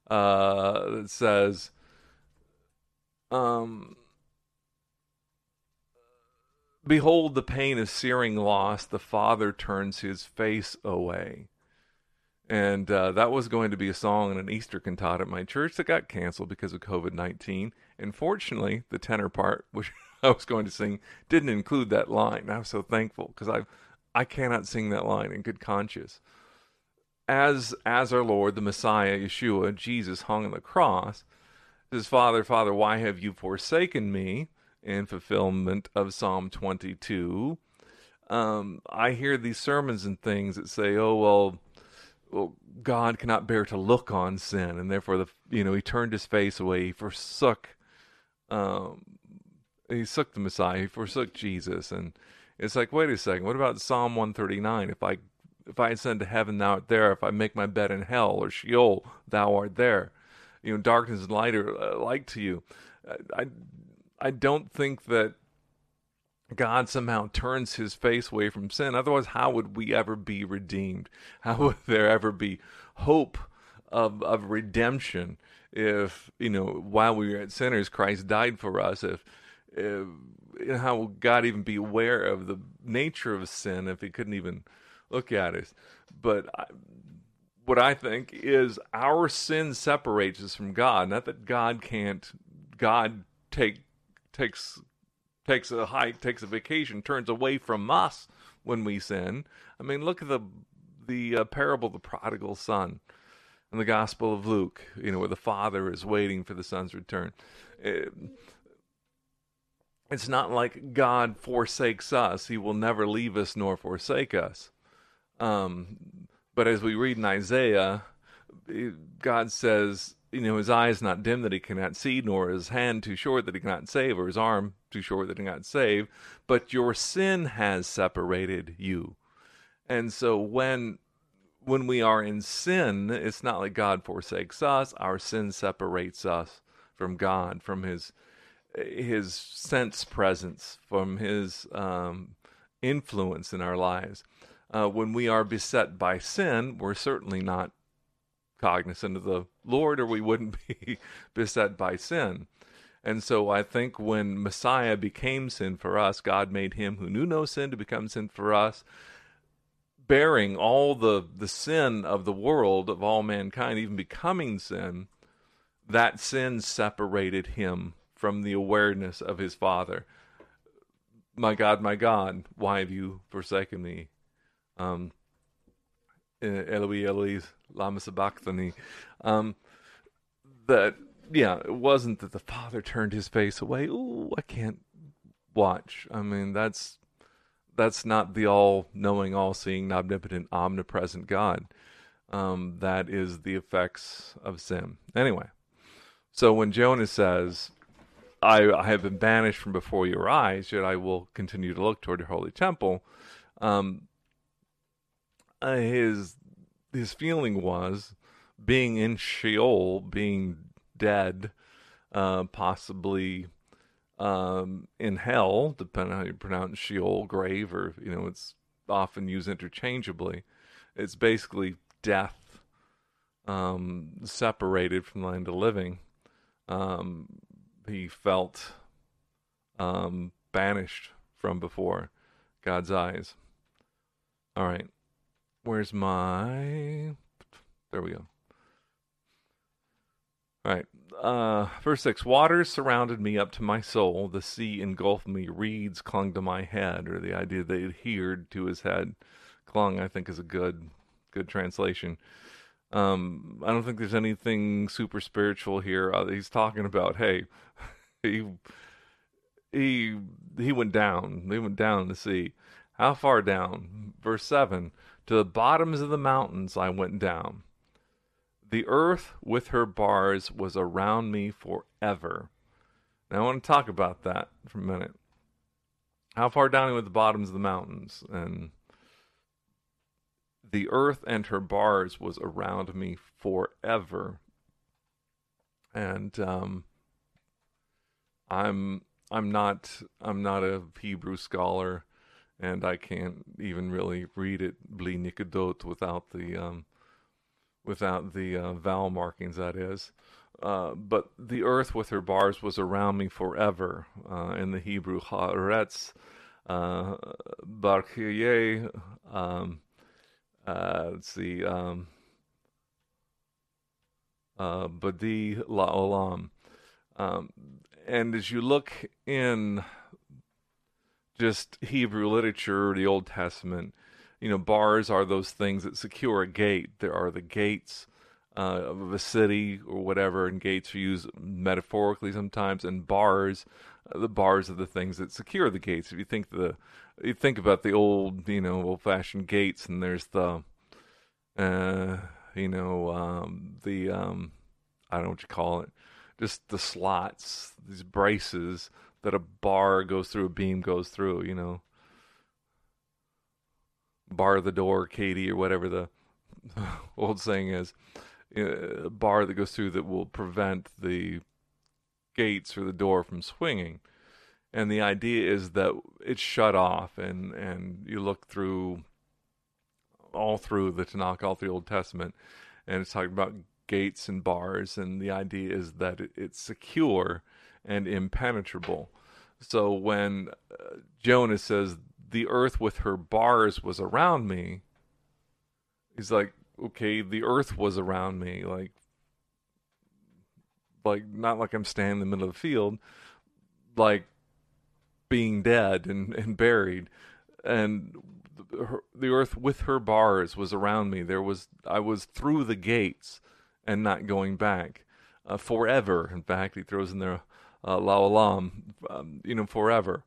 uh that says um Behold the pain of searing loss, the father turns his face away. And uh, that was going to be a song in an Easter cantata at my church that got canceled because of COVID 19. And fortunately, the tenor part, which [laughs] I was going to sing, didn't include that line. I was so thankful because I, I cannot sing that line in good conscience. As, as our Lord, the Messiah, Yeshua, Jesus hung on the cross, says, Father, Father, why have you forsaken me? In fulfillment of Psalm 22. Um, I hear these sermons and things that say, "Oh well, well, God cannot bear to look on sin, and therefore the you know He turned His face away, He forsook, um, He forsook the Messiah, He forsook Jesus." And it's like, wait a second, what about Psalm 139? If I if I ascend to heaven, thou art there. If I make my bed in hell or Sheol, thou art there. You know, darkness and light are uh, like to you. I I don't think that God somehow turns his face away from sin. Otherwise, how would we ever be redeemed? How [laughs] would there ever be hope of, of redemption if, you know, while we were at sinners, Christ died for us? If, if how would God even be aware of the nature of sin if he couldn't even look at us? But I, what I think is our sin separates us from God. Not that God can't, God take takes takes a hike, takes a vacation, turns away from us when we sin. I mean, look at the the uh, parable of the prodigal son in the Gospel of Luke. You know, where the father is waiting for the son's return. It, it's not like God forsakes us; He will never leave us nor forsake us. Um, but as we read in Isaiah, God says you know, his eye is not dim that he cannot see, nor his hand too short that he cannot save, or his arm too short that he cannot save. But your sin has separated you. And so when when we are in sin, it's not like God forsakes us. Our sin separates us from God, from His His sense presence, from His um, influence in our lives. Uh, when we are beset by sin, we're certainly not cognizant of the Lord, or we wouldn't [laughs] be beset by sin. And so I think when Messiah became sin for us, God made him who knew no sin to become sin for us, bearing all the, the sin of the world, of all mankind, even becoming sin. That sin separated him from the awareness of his Father. My God, my God, why have you forsaken me? Um, Eloi, Eloi, lama sabachthani. Um, that yeah, it wasn't that the father turned his face away. Ooh, I can't watch. I mean, that's that's not the all-knowing, all-seeing, omnipotent, omnipresent God. Um, that is the effects of sin. Anyway, so when Jonah says, I, I, have been banished from before your eyes, yet I will continue to look toward your holy temple," um, uh, his his feeling was being in Sheol, being dead, uh, possibly um, in hell, depending on how you pronounce Sheol, grave, or you know, it's often used interchangeably. It's basically death, um, separated from the land of living. Um, he felt um, banished from before God's eyes. All right. Where's my. There we go. All right. Uh, verse 6 Waters surrounded me up to my soul. The sea engulfed me. Reeds clung to my head, or the idea they adhered to his head. Clung, I think, is a good good translation. Um, I don't think there's anything super spiritual here. Uh, he's talking about, hey, [laughs] he he he went down. He went down the sea. How far down? Verse seven. To the bottoms of the mountains I went down. The earth with her bars was around me forever. Now I want to talk about that for a minute. How far down with the bottoms of the mountains? And the earth and her bars was around me forever. And um, I'm I'm not I'm not a Hebrew scholar and I can't even really read it bli nikadot without the um, without the uh, vowel markings. That is, uh, but the earth with her bars was around me forever. Uh, in the Hebrew, haaretz, uh, um, uh, let's see, um, uh, badi la'olam. Um, and as you look in just Hebrew literature, the Old Testament, you know, bars are those things that secure a gate. There are the gates uh, of a city or whatever, and gates are used metaphorically sometimes, and bars, uh, the bars are the things that secure the gates. If you think the, you think about the old, you know, old-fashioned gates, and there's the, uh, you know, um, the, um, I don't know what you call it, just the slots, these braces that a bar goes through, a beam goes through, you know. Bar the door, Katie, or whatever the [laughs] old saying is. Uh, a bar that goes through that will prevent the gates or the door from swinging. And the idea is that it's shut off, and, and you look through all through the Tanakh, all through the Old Testament, and it's talking about gates and bars, and the idea is that it, it's secure and impenetrable. So when uh, Jonah says, The earth with her bars was around me, he's like, Okay, the earth was around me. Like, like not like I'm standing in the middle of the field, like being dead and, and buried. And the, earth with her bars was around me. There was I was through the gates and not going back uh, forever. In fact, he throws in there uh, la olam, um, you know, forever.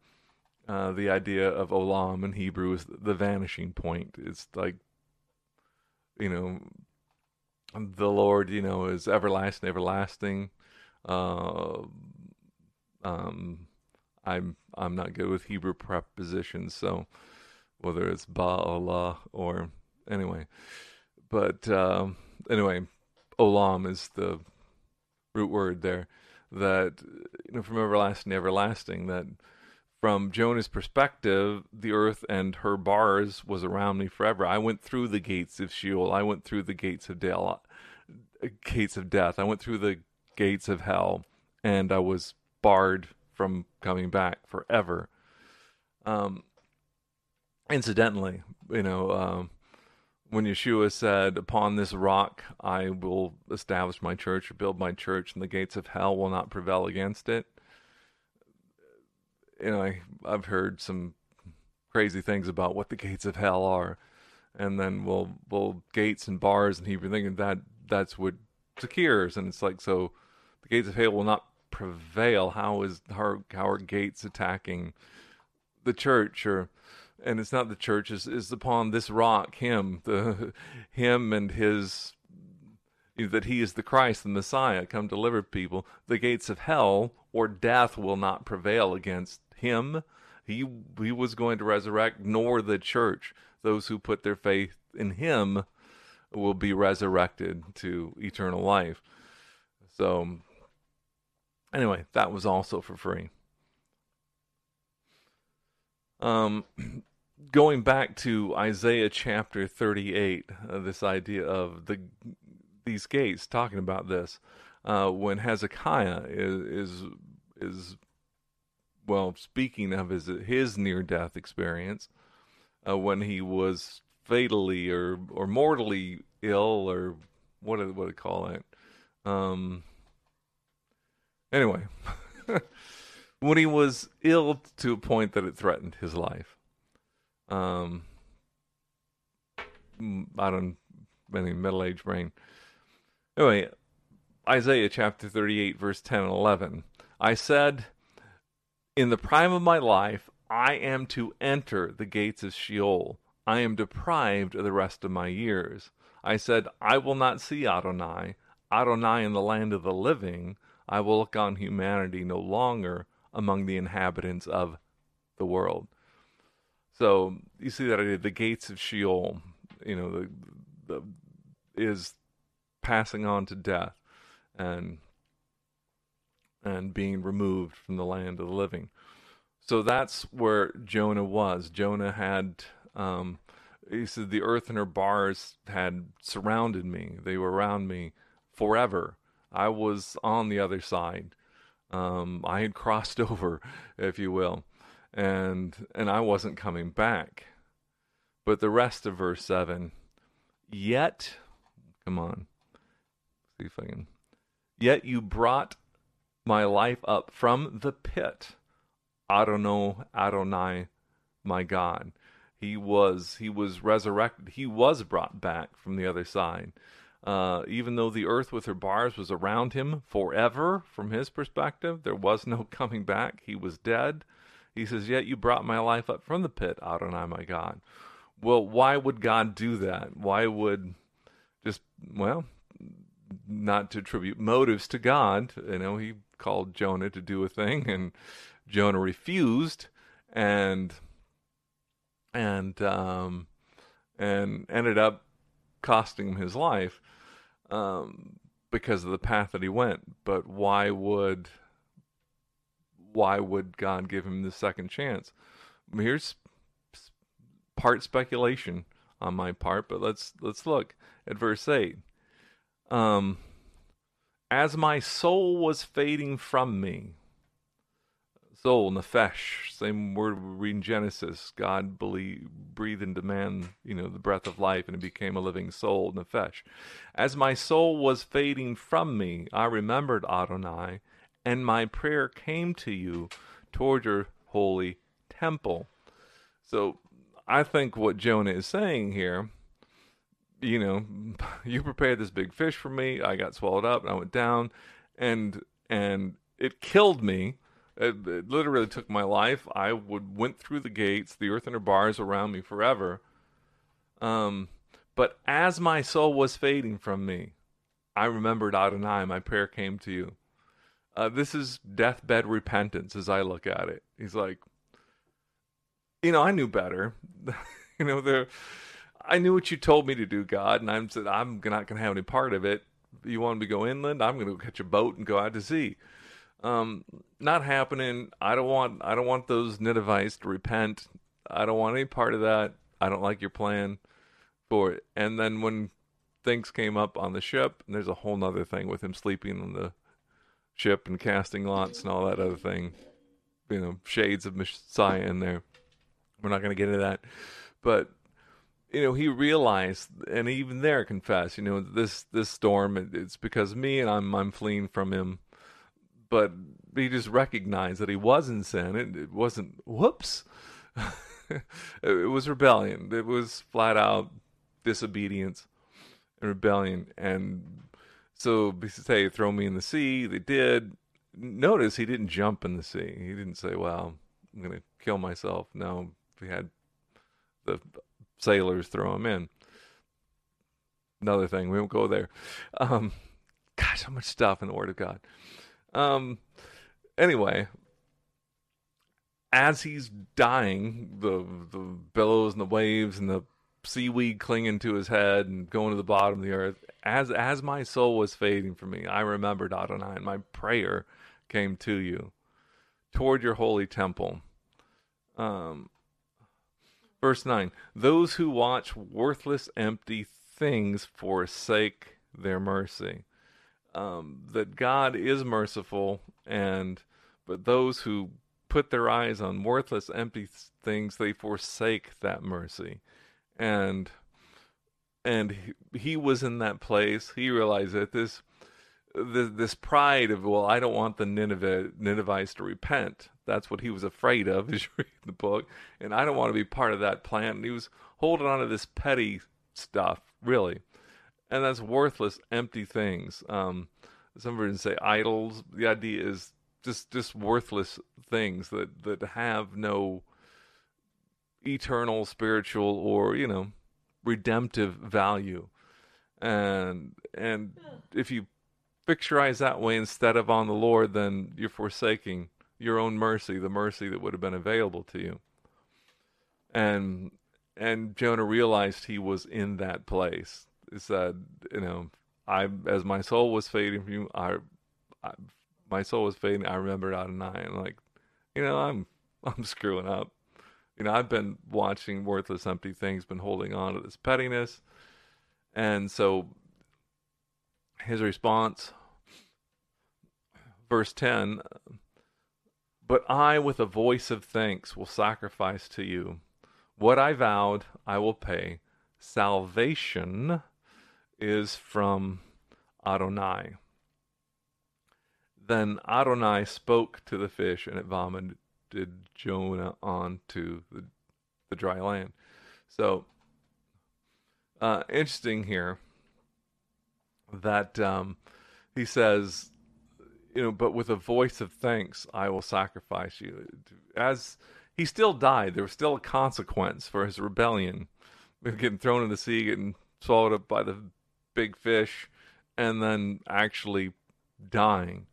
Uh, the idea of olam in Hebrew is the vanishing point. It's like, you know, the Lord, you know, is everlasting, everlasting. Uh, um, I'm I'm not good with Hebrew prepositions, so whether it's ba'ala or anyway, but um, anyway, olam is the root word there. That you know, from everlasting to everlasting. That from Jonah's perspective, the earth and her bars was around me forever. I went through the gates of Sheol. I went through the gates of Del, gates of death. I went through the gates of hell, and I was barred from coming back forever. Um, incidentally, you know, um, when Yeshua said, Upon this rock I will establish my church or build my church, and the gates of hell will not prevail against it. You know, I, I've heard some crazy things about what the gates of hell are. And then, well, well, gates and bars and Hebrew thinking that that's what secures. And it's like, so the gates of hell will not prevail. How is how, how are gates attacking the church or and it's not the church is is upon this rock him the him and his you know, that he is the Christ the Messiah come deliver people. The gates of hell or death will not prevail against him. He he was going to resurrect nor the church. Those who put their faith in him will be resurrected to eternal life. So anyway that was also for free um going back to Isaiah chapter 38, uh, this idea of the these gates, talking about this, uh, when Hezekiah is, is is well speaking of his his near death experience, uh, when he was fatally or or mortally ill or what do, what do they call it? Um. Anyway, [laughs] when he was ill to a point that it threatened his life um, I don't any middle aged brain. Anyway, Isaiah chapter 38, verse 10 and 11. I said, In the prime of my life, I am to enter the gates of Sheol. I am deprived of the rest of my years. I said, I will not see Adonai, Adonai in the land of the living. I will look on humanity no longer among the inhabitants of the world. So you see that idea, the gates of Sheol, you know, the, the is passing on to death and and being removed from the land of the living. So that's where Jonah was. Jonah had um, he said the earth and her bars had surrounded me. They were around me forever. I was on the other side. Um, I had crossed [laughs] over, if you will and and I wasn't coming back. But the rest of verse 7, yet come on. See if I can. Yet you brought my life up from the pit. Adonai, Adonai, my God. He was he was resurrected. He was brought back from the other side. Uh, even though the earth with her bars was around him forever, from his perspective, there was no [laughs] coming back. He was dead. He says, Yet you brought my life up from the pit, Adonai, my God. Well, why would God do that? Why would just, well, not to attribute motives to God. You know, he called Jonah to do a thing, and Jonah refused, and and um, and ended up costing him his life um, because of the path that he went. But why would why would God give him the second chance? Here's part speculation on my part, but let's let's look at verse eight. Um, as my soul was fading from me, soul nefesh, same word we read in Genesis. God believe, breathed into man, you know, the breath of life, and it became a living soul, nefesh. As my soul was fading from me, I remembered Adonai and my prayer came to you toward your holy temple. So I think what Jonah is saying here, you know, [laughs] you prepared this big fish for me. I got swallowed up and I went down and and it killed me. It, it literally took my life. I would went through the gates, the earth and her bars around me forever. Um, but as my soul was fading from me, I remembered Adonai, my prayer came to you. Uh, this is deathbed repentance as I look at it. He's like, you know, I knew better. [laughs] you know, there, I knew what you told me to do, God, and I'm said I'm not going to have any part of it. You want me to go inland? I'm going to catch a boat and go out to sea. Um, not happening. I don't want. I don't want those Ninevites to repent. I don't want any part of that. I don't like your plan for it. And then when things came up on the ship, and there's a whole nother thing with him sleeping on the ship and casting lots and all that other thing. You know, shades of Messiah in there. We're not going to get into that, but you know, he realized, and even there confessed, you know, this this storm, it's because of me, and I'm I'm fleeing from him. But he just recognized that he was in sin. It, it wasn't whoops. [laughs] it, was rebellion. It was flat out disobedience and rebellion. And so he said, "Hey, throw me in the sea." They did. Notice he didn't jump in the sea. He didn't say, "Well, I'm going to kill myself." No, he had the sailors throw him in. Another thing, we won't go there. Um, [laughs] gosh, so much stuff in the Word of God. Um, anyway, as he's dying, the the billows and the waves and the seaweed clinging to his head and going to the bottom of the earth. As as my soul was fading from me, I remembered Adonai, and my prayer came to you toward your holy temple. Um, verse nine: Those who watch worthless, empty things forsake their mercy. Um, that God is merciful, and but those who put their eyes on worthless, empty things, they forsake that mercy and and he, he was in that place. He realized that this this, this pride of well, I don't want the Nineveh Ninevites to repent. That's what he was afraid of [laughs] as you read the book, and I don't want to be part of that plan. And he was holding on to this petty stuff, really, and that's worthless, empty things. Um, some versions say idols. The idea is just just worthless things that that have no eternal, spiritual, or you know, redemptive value. And and if you fix your eyes that way instead of on the Lord, then you're forsaking your own mercy, the mercy that would have been available to you. And and Jonah realized he was in that place. He said, you know, I as my soul was fading from you, I, I my soul was fading. I remembered Adonai, and like, you know, I'm [laughs] I'm screwing up. You know, I've been watching worthless, empty things, been holding on to this pettiness. And so his response, verse 10 But I, with a voice of thanks, will sacrifice to you. What I vowed, I will pay. Salvation is from Adonai. Then Adonai spoke to the fish, and it vomited Jonah onto the, the dry land. So, uh, interesting here that um, he says, you know, but with a voice of thanks, I will sacrifice you. As he still died, there was still a consequence for his rebellion, getting thrown in the sea, getting swallowed up by the big fish, and then actually dying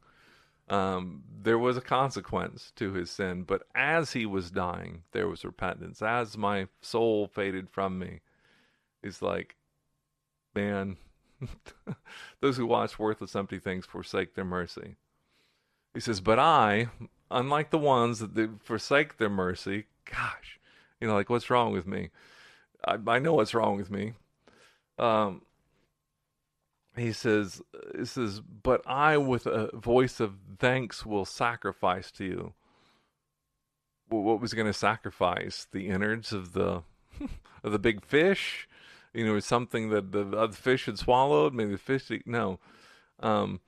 um, there was a consequence to his sin. But as he was dying, there was repentance. As my soul faded from me, he's like, man, [laughs] those who watch worthless, empty things forsake their mercy. He says, but I, unlike the ones that forsake their mercy, gosh, you know, like what's wrong with me? I, I know what's wrong with me. Um, he says, he says, but I with a voice of thanks will sacrifice to you. Well, what was going to sacrifice? The innards of the [laughs] of the big fish? You know, something that the other fish had swallowed. Maybe the fish. No, um,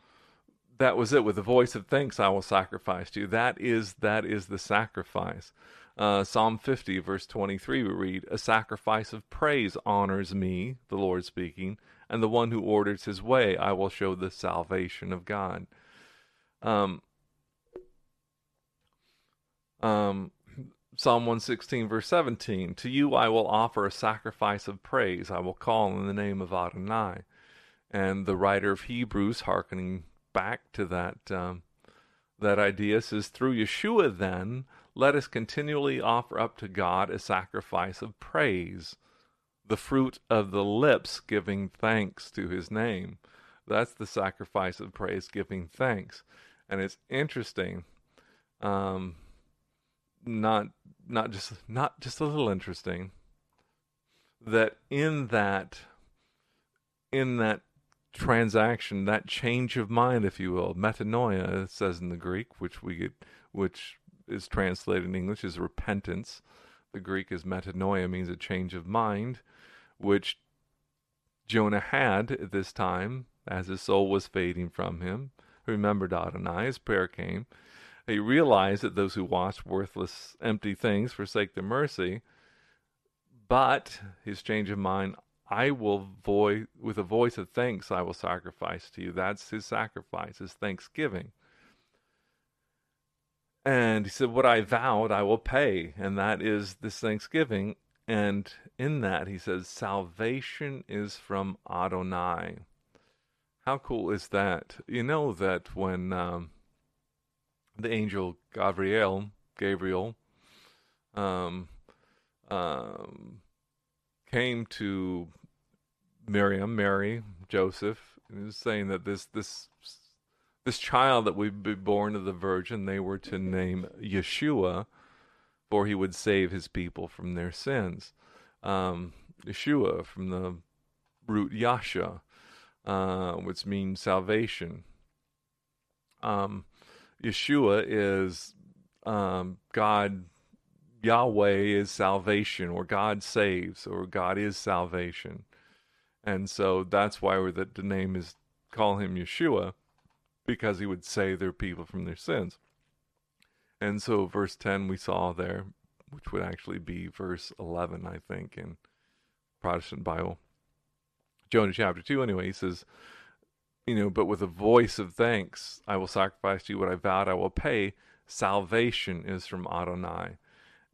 that was it. With a voice of thanks, I will sacrifice to you. That is that is the sacrifice. Uh, Psalm 50, verse 23, we read, A sacrifice of praise honors me, the Lord speaking, and the one who orders his way, I will show the salvation of God. Um, um, Psalm 116, verse 17 To you I will offer a sacrifice of praise. I will call in the name of Adonai. And the writer of Hebrews, hearkening back to that um, that idea, says, "Through Yeshua, then, let us continually offer up to God a sacrifice of praise, the fruit of the lips giving thanks to His name." That's the sacrifice of praise, giving thanks, and it's interesting. Um, not not just not just a little interesting that in that in that transaction that change of mind if you will metanoia says in the greek which we get which is translated in english as repentance the greek is metanoia means a change of mind which jonah had at this time as his soul was fading from him remembered adonai his prayer came he realized that those who watch worthless, empty things forsake the mercy. But his change of mind, I will voice with a voice of thanks, I will sacrifice to you. That's his sacrifice, his thanksgiving. And he said, What I vowed, I will pay. And that is this thanksgiving. And in that, he says, Salvation is from Adonai. How cool is that? You know that when um, the angel Gabriel, Gabriel, um, um, came to Miriam, Mary, Joseph, and was saying that this this this child that would be born of the Virgin, they were to name Yeshua, for he would save his people from their sins. Um, Yeshua from the root Yasha, uh, which means salvation. Um, Yeshua is um, God, Yahweh is salvation, or God saves, or God is salvation. And so that's why the, the name is call him Yeshua, because he would save their people from their sins. And so verse 10 we saw there, which would actually be verse 11, I think, in Protestant Bible. Jonah chapter 2, anyway, he says, you know, but with a voice of thanks, I will sacrifice to you what I vowed I will pay. Salvation is from Adonai.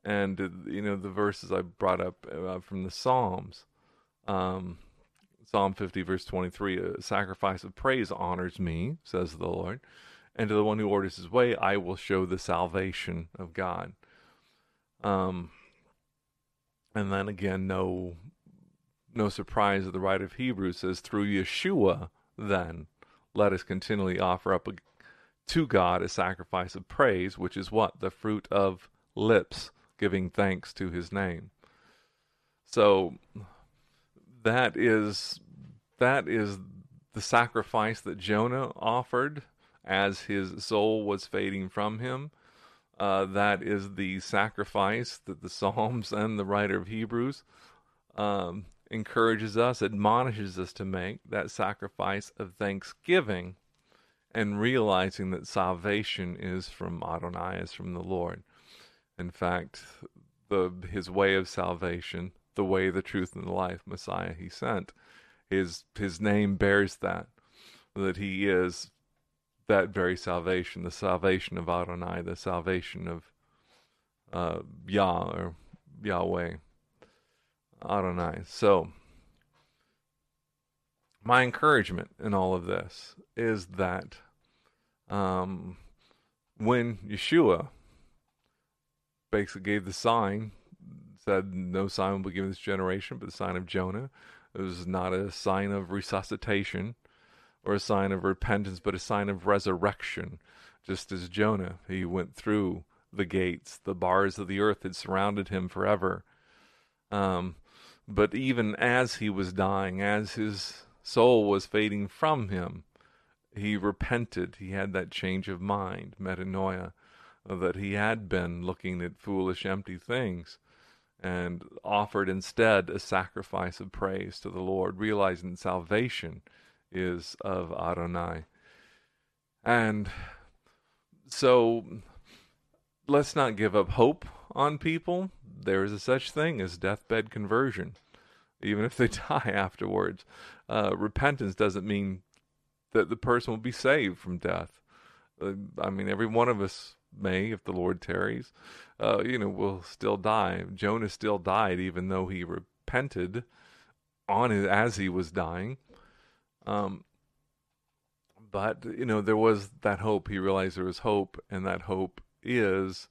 And, uh, you know, the verses I brought up uh, from the Psalms, um, Psalm 50, verse 23, a sacrifice of praise honors me, says the Lord. And to the one who orders his way, I will show the salvation of God. Um, and then again, no, no surprise that the writer of Hebrews says, through Yeshua, then let us continually offer up to God a sacrifice of praise, which is what? The fruit of lips, giving thanks to his name. So that is that is the sacrifice that Jonah offered as his soul was fading from him. Uh, that is the sacrifice that the Psalms [laughs] and the writer of Hebrews um, encourages us, admonishes us to make that sacrifice of thanksgiving and realizing that salvation is from Adonai, is from the Lord. In fact, the his way of salvation, the way, the truth, and the life, Messiah he sent, his his name bears that, that he is that very salvation, the salvation of Adonai, the salvation of uh, Yah or Yahweh. Adonai. So, my encouragement in all of this is that um, when Yeshua basically gave the sign, said, No sign will be given this generation but the sign of Jonah. It was not a sign of resuscitation or a sign of repentance, but a sign of resurrection. Just as Jonah, he went through the gates, the bars of the earth had surrounded him forever. Um, but even as he was dying, as his soul was fading from him, he repented. He had that change of mind, metanoia, that he had been looking at foolish, empty things and offered instead a sacrifice of praise to the Lord, realizing salvation is of Adonai. And so let's not give up hope on people there is a such thing as deathbed conversion, even if they [laughs] die afterwards. Uh, repentance doesn't mean that the person will be saved from death. Uh, I mean, every one of us may, if the Lord tarries, uh, you know, will still die. Jonah still died, even though he repented on it as he was dying. Um, but you know, there was that hope. He realized there was hope, and that hope is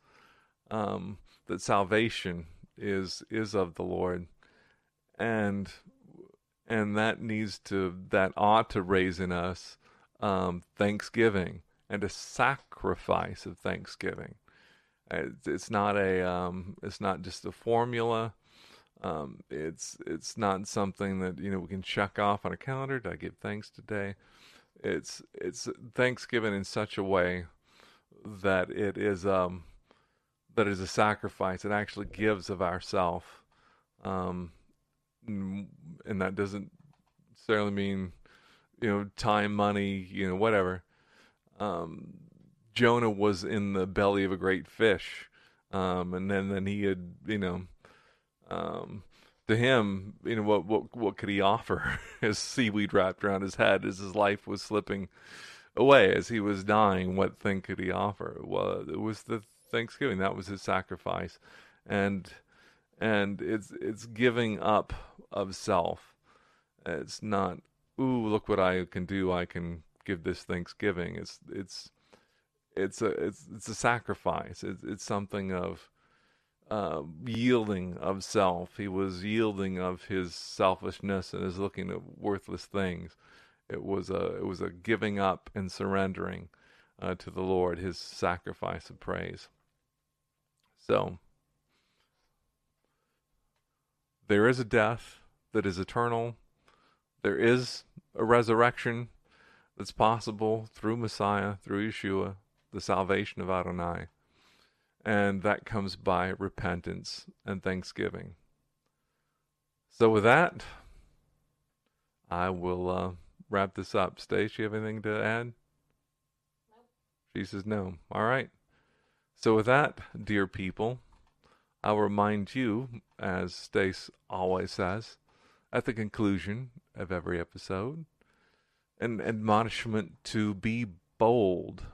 um, that salvation is is of the Lord, and and that needs to that ought to raise in us um, thanksgiving and a sacrifice of thanksgiving. It's, it's not a um, it's not just a formula. Um, it's it's not something that you know we can check off on a calendar. Did I give thanks today? It's it's Thanksgiving in such a way that it is um that is a sacrifice. It actually gives of ourself, um, and that doesn't necessarily mean you know time, money, you know whatever. Um, Jonah was in the belly of a great fish, um, and then then he had you know um, to him, you know, what what what could he offer? [laughs] as seaweed wrapped around his head as his life was slipping away, as he was dying, what thing could he offer? Well, it was the Thanksgiving. That was his sacrifice, and and it's it's giving up of self. It's not, ooh, look what I can do. I can give this Thanksgiving. It's it's it's a it's it's a sacrifice. It's it's something of uh, yielding of self. He was yielding of his selfishness and his looking at worthless things. It was a it was a giving up and surrendering uh, to the Lord, his sacrifice of praise. So there is a death that is eternal. There is a resurrection that's possible through Messiah, through Yeshua, the salvation of Adonai and that comes by repentance and thanksgiving. So, with that, I will uh, wrap this up. Stace, you have anything to add? No. She says no. All right. So, with that, dear people, I'll remind you, as Stace always says, at the conclusion of every episode, an admonishment to be bold.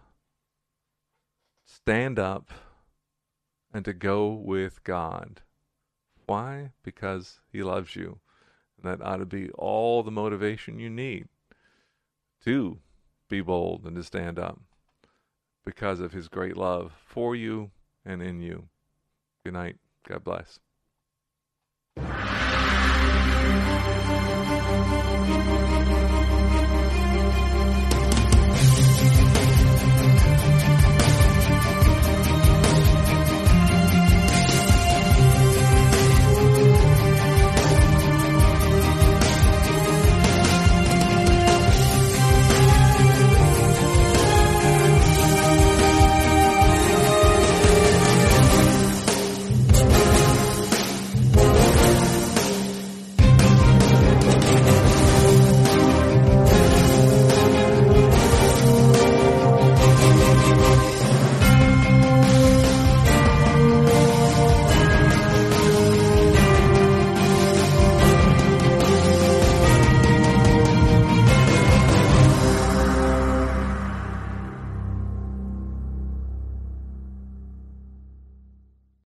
Stand up and to go with God. Why? Because He loves you. And that ought to be all the motivation you need to be bold and to stand up because of His great love for you and in you. Good night. God bless.